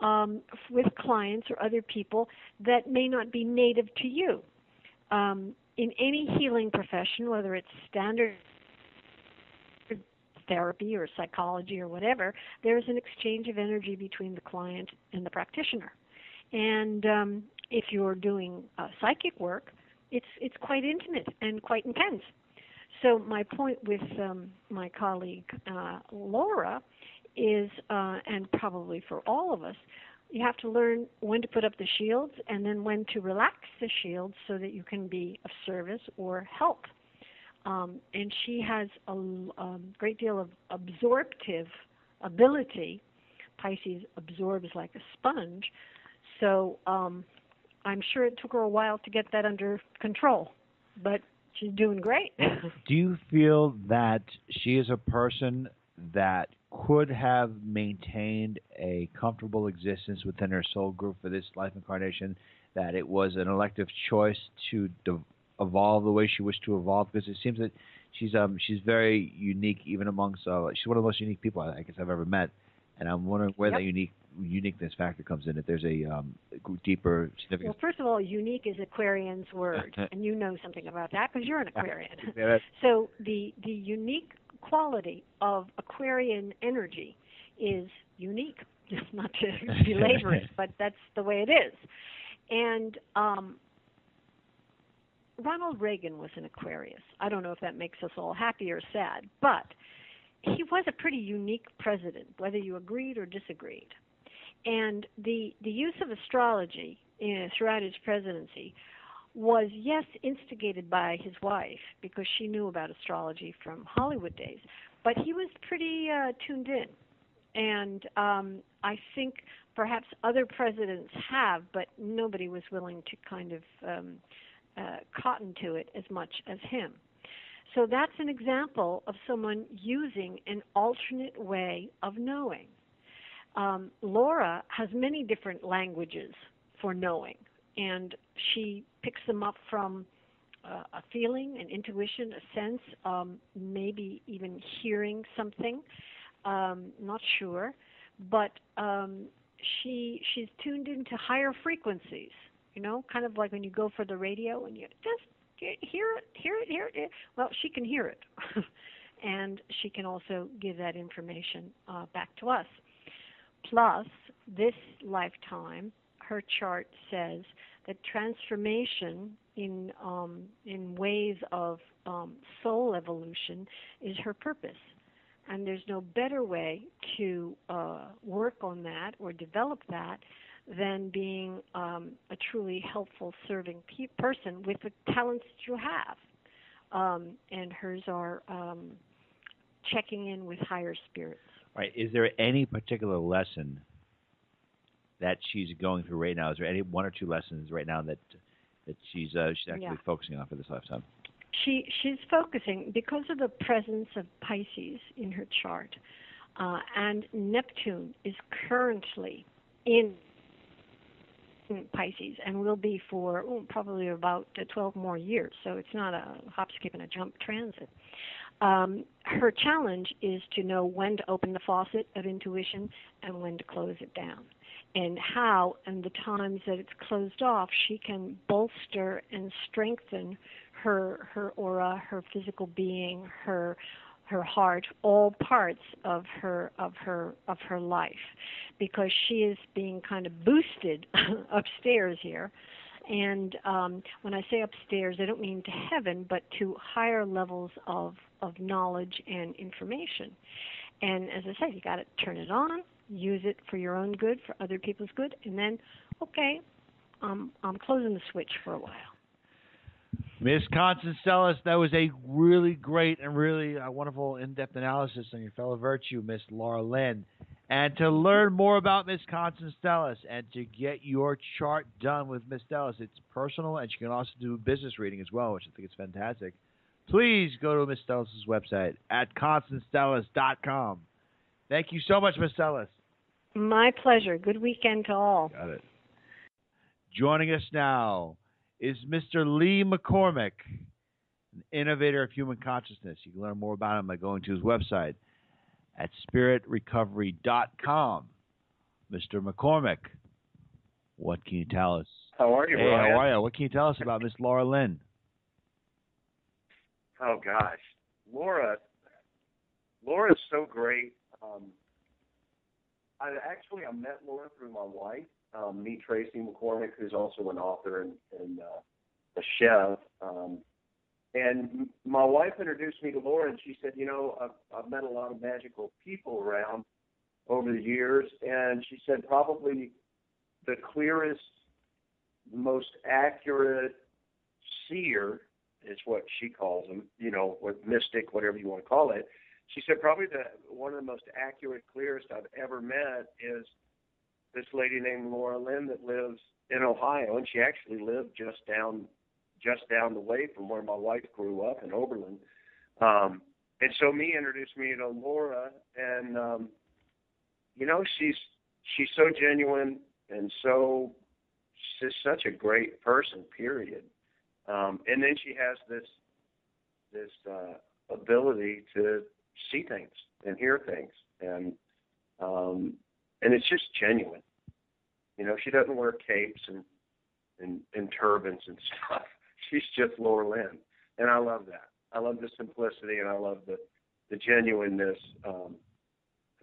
um, with clients or other people that may not be native to you. Um, in any healing profession, whether it's standard therapy or psychology or whatever, there's an exchange of energy between the client and the practitioner. And um, if you're doing uh, psychic work, it's it's quite intimate and quite intense. So my point with um, my colleague uh, Laura is, uh, and probably for all of us, you have to learn when to put up the shields and then when to relax the shields so that you can be of service or help. Um, and she has a um, great deal of absorptive ability. Pisces absorbs like a sponge. So um, I'm sure it took her a while to get that under control, but she's doing great. (laughs) Do you feel that she is a person that could have maintained a comfortable existence within her soul group for this life incarnation, that it was an elective choice to de- evolve the way she wished to evolve, because it seems that she's um she's very unique even amongst uh, she's one of the most unique people I guess I've ever met, and I'm wondering where yep. that unique uniqueness factor comes in. If there's a um, deeper significance. Well, first of all, unique is Aquarian's word, (laughs) and you know something about that because you're an Aquarian. (laughs) Yeah, so the the unique quality of Aquarian energy is unique. (laughs) Not to belabor it, but that's the way it is. And um, Ronald Reagan was an Aquarius. I don't know if that makes us all happy or sad, but he was a pretty unique president, whether you agreed or disagreed. And the the use of astrology in, throughout his presidency was yes instigated by his wife because she knew about astrology from Hollywood days, but he was pretty uh, tuned in, and um, I think perhaps other presidents have, but nobody was willing to kind of um, cotton to it as much as him. So that's an example of someone using an alternate way of knowing. Um, Laura has many different languages for knowing and she picks them up from uh, a feeling, an intuition, a sense, um, maybe even hearing something. Um, not sure, but um, she she's tuned into higher frequencies. You know, kind of like when you go for the radio and you just hear it, hear it, hear it. Well, she can hear it, (laughs) and she can also give that information uh, back to us. Plus, this lifetime, her chart says that transformation in um, in ways of um, soul evolution is her purpose, and there's no better way to uh, work on that or develop that than being um, a truly helpful, serving pe- person with the talents that you have. Um, and hers are um, checking in with higher spirits. Right. Is there any particular lesson that she's going through right now? Is there any one or two lessons right now that that she's uh, she's actually Yeah. focusing on for this lifetime? She she's focusing because of the presence of Pisces in her chart, uh, and Neptune is currently in Pisces and will be for oh, probably about uh, 12 more years. So it's not a hop, skip, and a jump transit. Um, her challenge is to know when to open the faucet of intuition and when to close it down and how and the times that it's closed off she can bolster and strengthen her her aura her physical being her her heart all parts of her of her of her life because she is being kind of boosted (laughs) upstairs here and um, when I say upstairs, I don't mean to heaven, but to higher levels of, of knowledge and information. And as I said, you got to turn it on, use it for your own good, for other people's good, and then, okay, um, I'm closing the switch for a while. Miss Constance Stellis, that was a really great and really uh, wonderful in-depth analysis on your fellow virtue, Miss Laura Lynn. And to learn more about Miss Constance Stellis and to get your chart done with Miss Stellis, it's personal, and she can also do business reading as well, which I think is fantastic. Please go to Miss Stellis' website at constancestellis.com. Thank you so much, Miss Stellis. My pleasure. Good weekend to all. Got it. Joining us now is Mr. Lee McCormick, an innovator of human consciousness. You can learn more about him by going to his website at spiritrecovery.com. Mr. McCormick, what can you tell us? How are you, hey, how are you? What can you tell us about Miss Laura Lynn? Oh gosh, Laura. Laura is so great. Um, I actually I met Laura through my wife, um, me Tracy McCormick, who's also an author and, and uh, a chef. Um, and my wife introduced me to Laura, and she said, you know, I've, I've met a lot of magical people around over the years, and she said probably the clearest, most accurate seer is what she calls them, you know, with mystic, whatever you want to call it. She said probably the one of the most accurate, clearest I've ever met is this lady named Laura Lynn that lives in Ohio, and she actually lived just down just down the way from where my wife grew up in Oberlin. Um, and so me introduced me to Laura, and um, you know she's she's so genuine and so she's such a great person. Period. Um, and then she has this this uh, ability to see things and hear things, and um, and it's just genuine. You know, she doesn't wear capes and and, and turbans and (laughs) stuff. She's just Laura Lynn, and I love that. I love the simplicity, and I love the the genuineness um,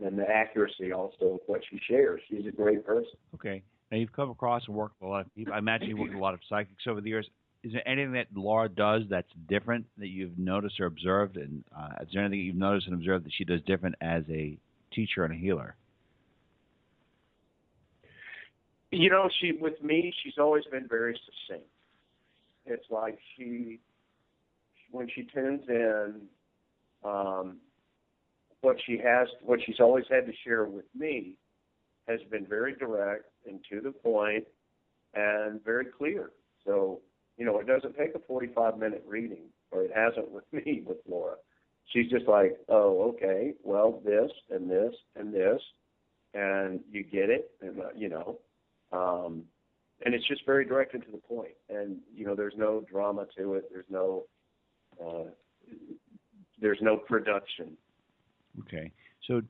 and the accuracy also of what she shares. She's a great person. Okay. Now you've come across and worked with a lot of people. I imagine you worked with a lot of psychics over the years. Is there anything that Laura does that's different that you've noticed or observed? And uh, is there anything you've noticed and observed that she does different as a teacher and a healer? You know, she with me, she's always been very succinct. It's like she, when she tunes in, um, what she has, what she's always had to share with me, has been very direct and to the point, and very clear. So, you know, it doesn't take a 45 minute reading, or it hasn't with (laughs) me with Laura. She's just like, oh, okay, well, this and this and this, and you get it, and uh, you know, um, and it's just very direct and to the point. And you know, there's no drama to it. There's no, uh, there's no production. Okay. So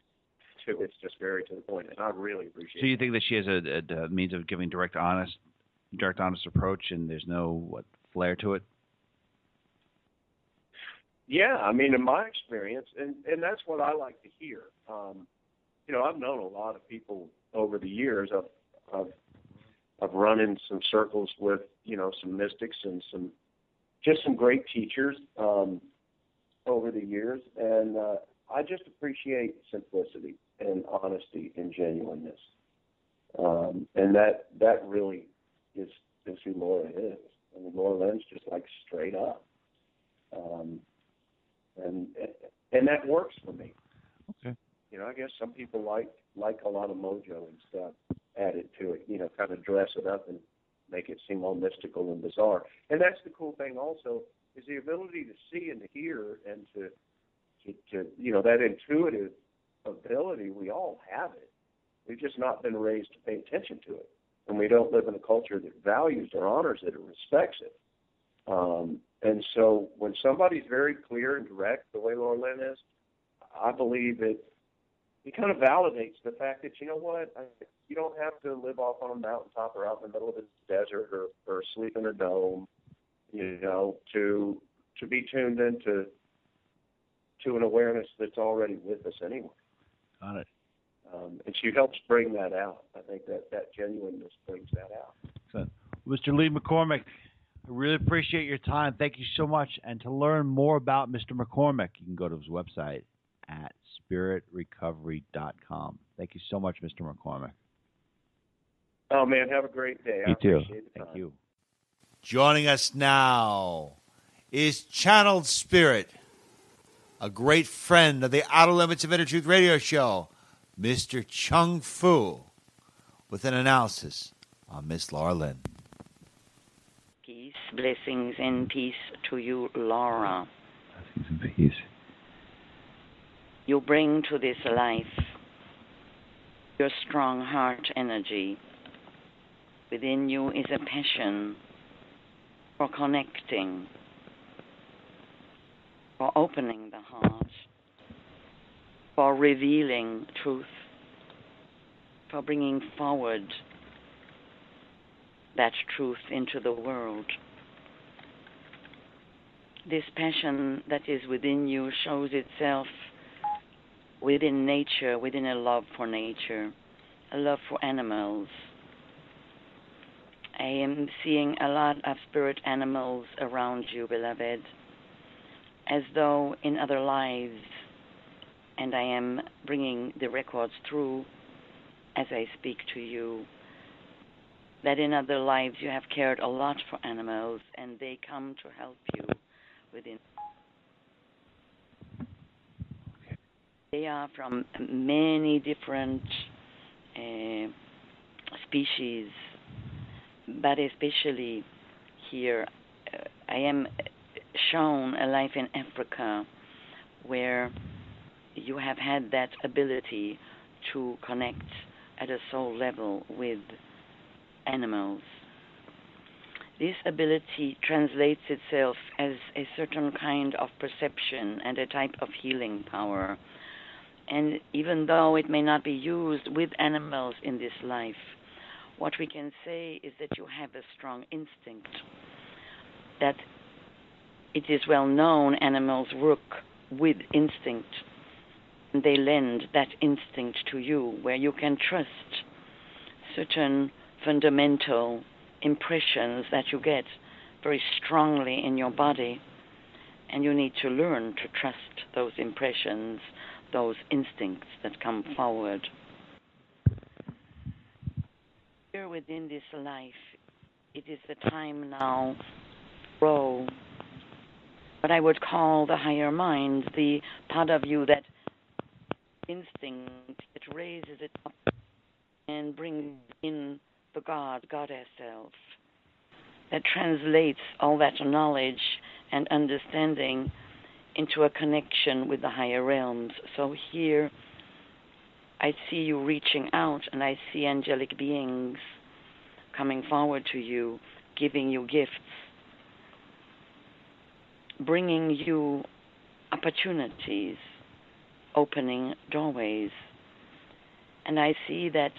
to it's just very to the point, and I really appreciate. So you think that she has a, a, a means of giving direct, honest, direct, honest approach, and there's no what flair to it? Yeah, I mean, in my experience, and and that's what I like to hear. Um, you know, I've known a lot of people over the years. I've I've I've run in some circles with you know some mystics and some just some great teachers um, over the years, and uh, I just appreciate simplicity and honesty and genuineness, um, and that that really is is who Laura is. I mean, Laura Lynn's just like straight up, um, and and that works for me. Okay. You know, I guess some people like like a lot of mojo and stuff added to it. You know, kind of dress it up and make it seem all mystical and bizarre. And that's the cool thing also is the ability to see and to hear and to to, to you know that intuitive ability. We all have it. We've just not been raised to pay attention to it, and we don't live in a culture that values or honors it or respects it. Um, and so, when somebody's very clear and direct, the way Laura Lynn is, I believe it it kind of validates the fact that you know what I, you don't have to live off on a mountaintop or out in the middle of the desert or, or sleep in a dome, you know, to to be tuned into to an awareness that's already with us anyway. Got it. Um, and she helps bring that out. I think that that genuineness brings that out. So, Mr. Lee McCormick, I really appreciate your time. Thank you so much. And to learn more about Mr. McCormick, you can go to his website at spiritrecovery.com. Thank you so much, Mr. McCormick. Oh man, have a great day. You I too. Thank you. Joining us now is Channeled Spirit, a great friend of the Outer Limits of Inner Truth radio show, Mr. Chung Fu, with an analysis on Miss Laura Lynn. Peace, blessings, and peace to you, Laura. Blessings and peace. You bring to this life your strong heart energy. Within you is a passion for connecting, for opening the heart, for revealing truth, for bringing forward that truth into the world. This passion that is within you shows itself within nature, within a love for nature, a love for animals. I am seeing a lot of spirit animals around you, beloved, as though in other lives, and I am bringing the records through as I speak to you, that in other lives you have cared a lot for animals and they come to help you within. They are from many different uh, species, but especially here, uh, I am shown a life in Africa where you have had that ability to connect at a soul level with animals. This ability translates itself as a certain kind of perception and a type of healing power and even though it may not be used with animals in this life, what we can say is that you have a strong instinct. That it is well known animals work with instinct. They lend that instinct to you, where you can trust certain fundamental impressions that you get very strongly in your body. And you need to learn to trust those impressions those instincts that come forward. Here within this life, it is the time now grow what I would call the higher mind, the part of you that instinct, it raises it up and brings in the God, God self, that translates all that knowledge and understanding into a connection with the higher realms. So here I see you reaching out and I see angelic beings coming forward to you, giving you gifts, bringing you opportunities, opening doorways. And I see that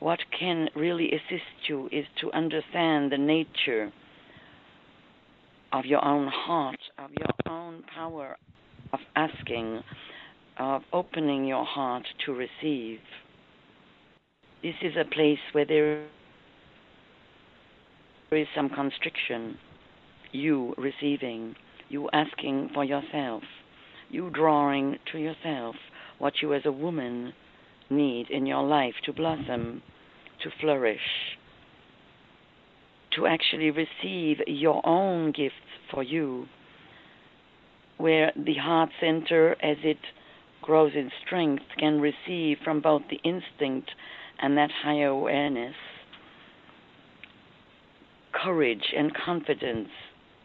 what can really assist you is to understand the nature of your own heart, of your own power of asking, of opening your heart to receive. This is a place where there is some constriction. You receiving, you asking for yourself, you drawing to yourself what you as a woman need in your life to blossom, to flourish to actually receive your own gifts for you, where the heart center, as it grows in strength, can receive from both the instinct and that higher awareness courage and confidence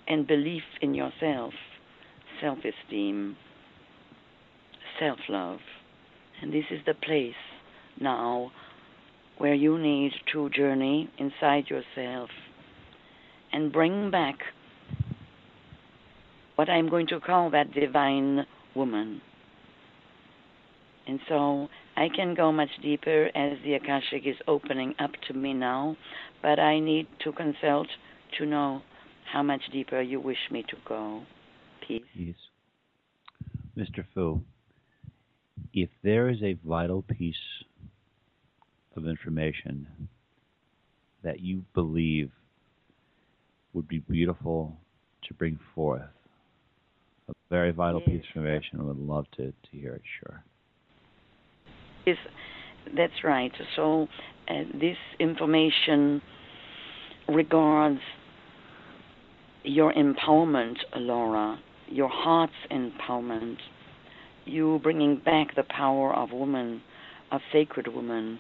and belief in yourself, self esteem, self love. And this is the place now where you need to journey inside yourself and bring back what I'm going to call that divine woman. And so I can go much deeper as the Akashic is opening up to me now, but I need to consult to know how much deeper you wish me to go. Peace. Peace. Mr. Fu, if there is a vital piece of information that you believe would be beautiful to bring forth. A very vital yes. piece of information. I would love to, to hear it, sure. That's right. So, uh, this information regards your empowerment, Laura, your heart's empowerment, you bringing back the power of woman, of sacred woman,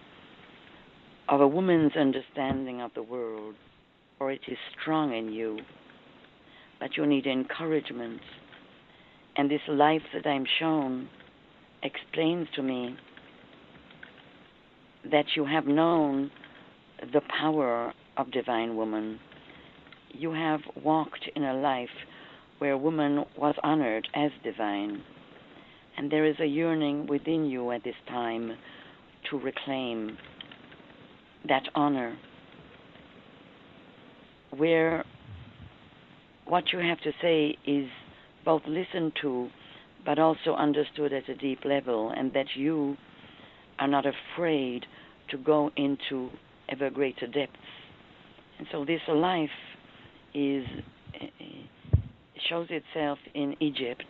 of a woman's understanding of the world or it is strong in you. But you need encouragement. And this life that I'm shown explains to me that you have known the power of divine woman. You have walked in a life where woman was honored as divine. And there is a yearning within you at this time to reclaim that honor. Where what you have to say is both listened to but also understood at a deep level, and that you are not afraid to go into ever greater depths. And so this life is eh, eh, shows itself in Egypt,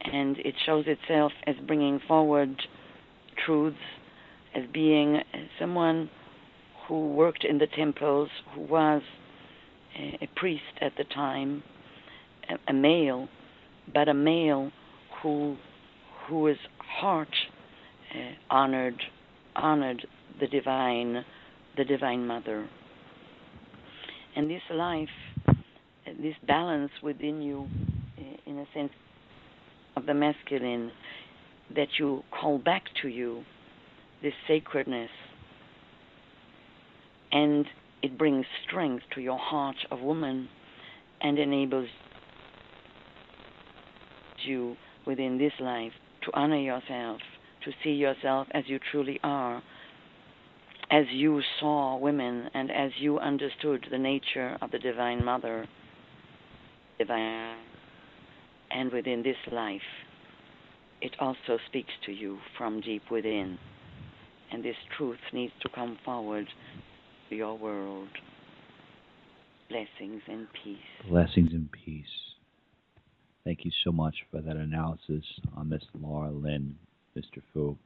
and it shows itself as bringing forward truths, as being eh, someone who worked in the temples, who was a, priest at the time, a, a male, but a male who whose heart uh, honored honored the divine the divine mother. And this life this balance within you uh, in a sense of the masculine that you call back to you this sacredness and it brings strength to your heart of woman and enables you within this life to honor yourself, to see yourself as you truly are, as you saw women and as you understood the nature of the Divine Mother, divine, and within this life, it also speaks to you from deep within. And this truth needs to come forward to your world. Blessings and peace. Blessings and peace. Thank you so much for that analysis on Miss Laura Lynn, Mr. Fu.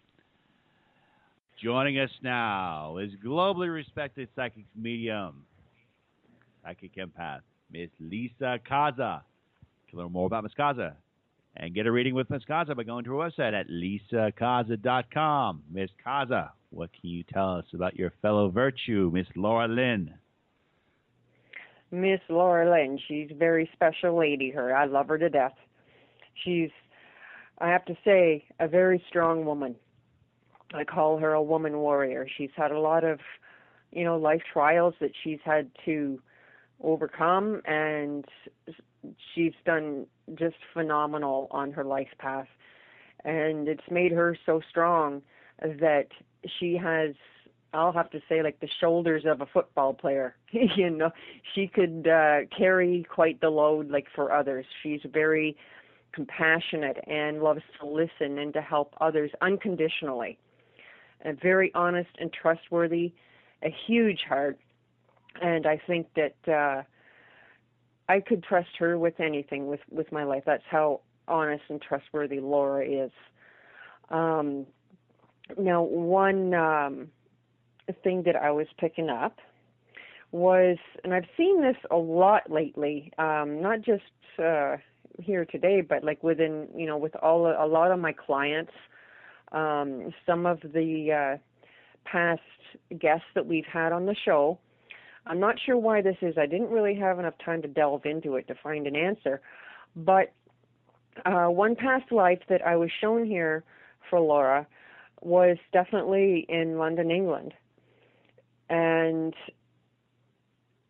Joining us now is globally respected psychic medium, psychic empath, Miss Lisa Caza. To learn more about Miss Caza and get a reading with Miss Caza by going to her website at lisacaza.com. Miss Caza, what can you tell us about your fellow virtue, Miss Laura Lynn? Miss Laura Lynn. She's a very special lady, her. I love her to death. She's, I have to say, a very strong woman. I call her a woman warrior. She's had a lot of, you know, life trials that she's had to overcome, and she's done just phenomenal on her life path. And it's made her so strong that she has I'll have to say like the shoulders of a football player. (laughs) you know, she could uh, carry quite the load like for others. She's very compassionate and loves to listen and to help others unconditionally. And very honest and trustworthy, a huge heart. And I think that uh I could trust her with anything with with my life. That's how honest and trustworthy Laura is. Um now one um thing that I was picking up was, and I've seen this a lot lately, um, not just uh, here today, but like within, you know, with all a lot of my clients, um, some of the uh, past guests that we've had on the show. I'm not sure why this is. I didn't really have enough time to delve into it to find an answer, but uh, one past life that I was shown here for Laura was definitely in London, England and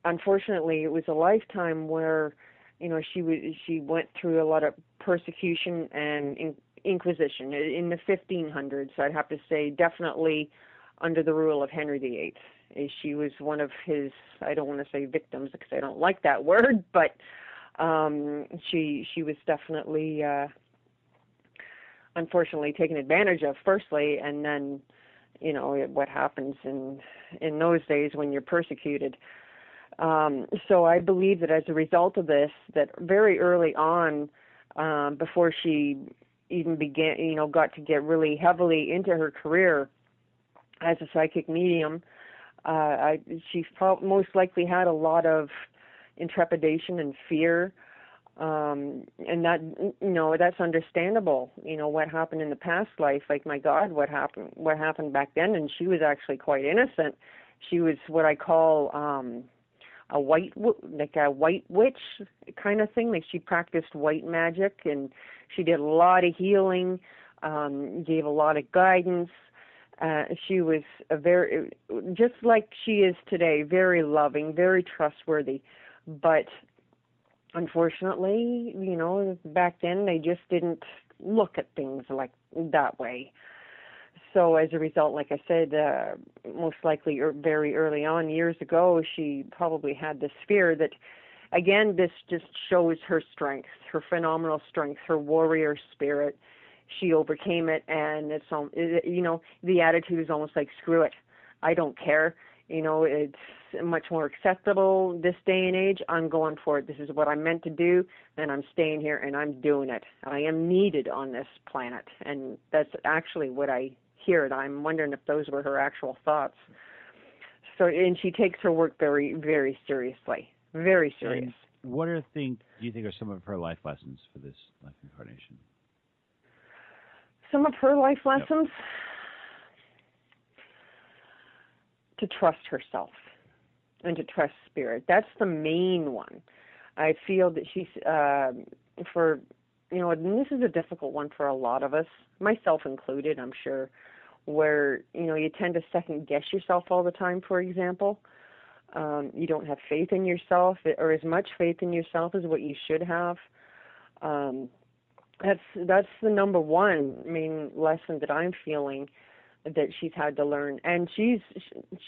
unfortunately it was a lifetime where you know she was she went through a lot of persecution and in, inquisition in the 1500s i'd have to say definitely under the rule of henry viii she was one of his i don't want to say victims because i don't like that (laughs) word but um she she was definitely uh unfortunately taken advantage of firstly and then you know what happens in in those days when you're persecuted. Um, so I believe that as a result of this, that very early on, um, before she even began, you know, got to get really heavily into her career as a psychic medium, uh, I, she most likely had a lot of intrepidation and fear. Um and that you know that's understandable you know what happened in the past life. Like my god what happened what happened back then? And she was actually quite innocent. She was what i call um a white like a white witch kind of thing like she practiced white magic and she did a lot of healing um, gave a lot of guidance. Uh, she was a very, just like she is today, very loving, very trustworthy. But unfortunately, you know, back then they just didn't look at things like that way. So as a result, like I said, uh, most likely er, very early on, years ago, she probably had this fear that, again, this just shows her strength, her phenomenal strength, her warrior spirit. She overcame it, and it's you know the attitude is almost like screw it, I don't care. You know, it's much more acceptable this day and age. I'm going for it. This is what I'm meant to do, and I'm staying here and I'm doing it. I am needed on this planet, and that's actually what I hear. It. I'm wondering if those were her actual thoughts. So, and she takes her work very, very seriously, very serious. And what are things do you think are some of her life lessons for this life incarnation? Some of her life lessons. Yep to trust herself and to trust spirit. That's the main one. I feel that she's uh, for you know, and this is a difficult one for a lot of us, myself included, I'm sure, where you know you tend to second guess yourself all the time. For example, um, you don't have faith in yourself or as much faith in yourself as what you should have. Um, that's that's the number one main lesson that I'm feeling that she's had to learn, and she's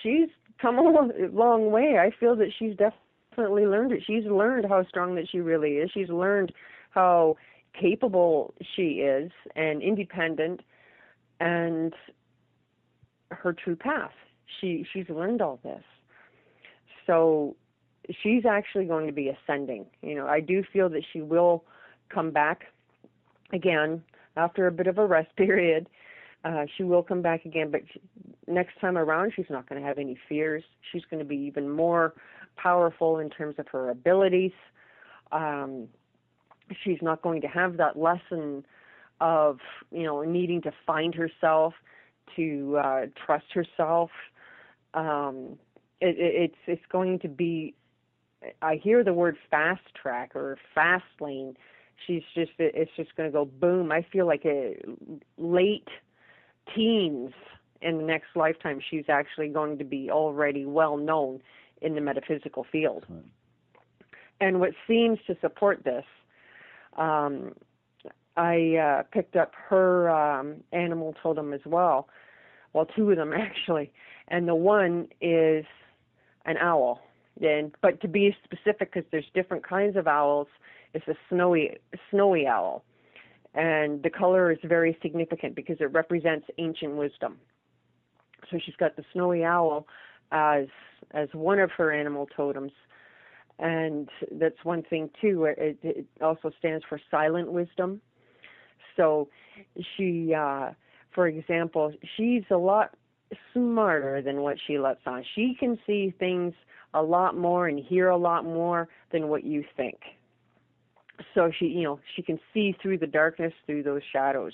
she's come a long way. I feel that she's definitely learned it. She's learned how strong that she really is. She's learned how capable she is and independent, and her true path. She she's learned all this. So she's actually going to be ascending. You know, I do feel that she will come back again after a bit of a rest (laughs) period uh, she will come back again, but she, next time around, she's not going to have any fears. She's going to be even more powerful in terms of her abilities. Um, she's not going to have that lesson of you know needing to find herself, to uh, trust herself. Um, it, it's it's going to be. I hear the word fast track or fast lane. She's just it's just going to go boom. I feel like a late teens in the next lifetime, she's actually going to be already well known in the metaphysical field. And what seems to support this, um, I uh, picked up her um, animal totem as well. Well, two of them (laughs) actually, and the one is an owl. And but to be specific, because there's different kinds of owls, it's a snowy snowy owl and the color is very significant because it represents ancient wisdom. So she's got the snowy owl as as one of her animal totems, and that's one thing too. It, it also stands for silent wisdom. So she, uh, for example, she's a lot smarter than what she lets on. She can see things a lot more and hear a lot more than what you think so she you know she can see through the darkness through those shadows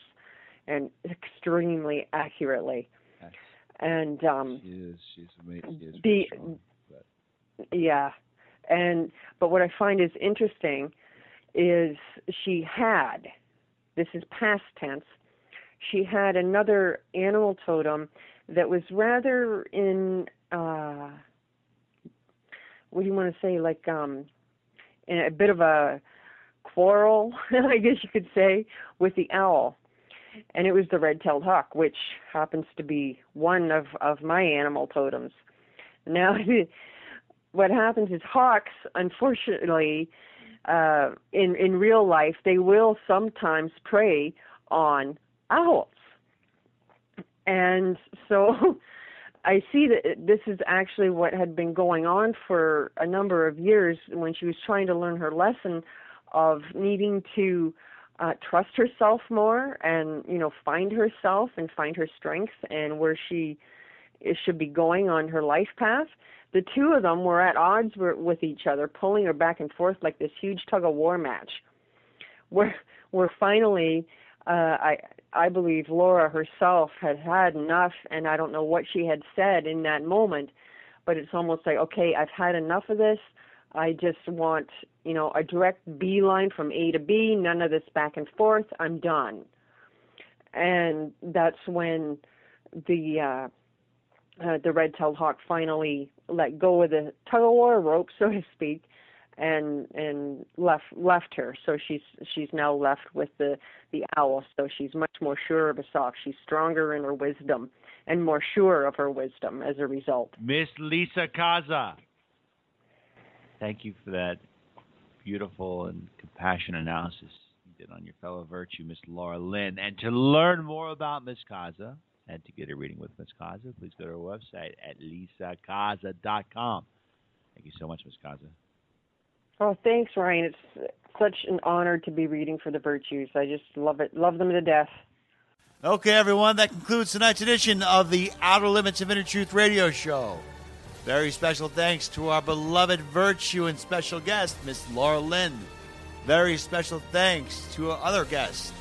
and extremely accurately yes. and um she is she's amazing she is the strong, yeah and but what i find is interesting is she had this is past tense she had another animal totem that was rather in uh what do you want to say like um in a bit of a quarrel, (laughs) I guess you could say, with the owl. And it was the red-tailed hawk, which happens to be one of, of my animal totems. Now, (laughs) what happens is hawks, unfortunately, uh, in in real life, they will sometimes prey on owls, and so (laughs) I see that this is actually what had been going on for a number of years when she was trying to learn her lesson of needing to uh, trust herself more and you know find herself and find her strengths and where she should be going on her life path. The two of them were at odds with each other, pulling her back and forth like this huge tug of war match. Where where finally, uh, I I believe Laura herself had had enough, and I don't know what she had said in that moment, but it's almost like okay, I've had enough of this. I just want, you know, a direct B line from A to B, none of this back and forth. I'm done. and that's when the uh, uh, the red-tailed hawk finally let go of the tug of war rope, so to speak, and and left left her. So she's she's now left with the the owl. So she's much more sure of herself. She's stronger in her wisdom and more sure of her wisdom as a result. Miss Lisa Caza. Thank you for that beautiful and compassionate analysis you did on your fellow virtue, Miss Laura Lynn. And to learn more about Miss Caza and to get a reading with Miss Caza, please go to our website at lisacaza.com. Thank you so much, Miss Caza. Oh, thanks, Ryan. It's such an honor to be reading for the virtues. I just love it, love them to death. Okay, everyone, that concludes tonight's edition of the Outer Limits of Inner Truth radio show. Very special thanks to our beloved virtue and special guest, Miss Laura Lynn. Very special thanks to our other guest,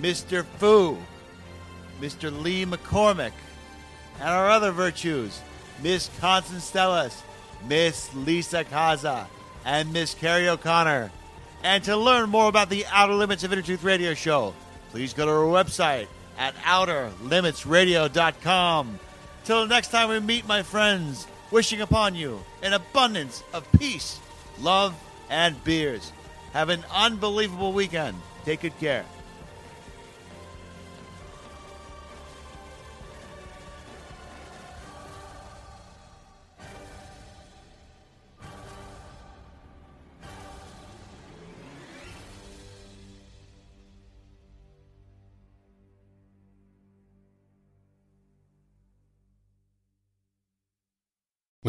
Mr. Fu, Mr. Lee McCormick, and our other virtues, Miss Constance Stellas, Miss Lisa Caza, and Miss Carrie O'Connor. And to learn more about the Outer Limits of Inner Truth radio show, please go to our website at outerlimitsradio.com. Till next time we meet, my friends, wishing upon you an abundance of peace, love, and beers. Have an unbelievable weekend. Take good care.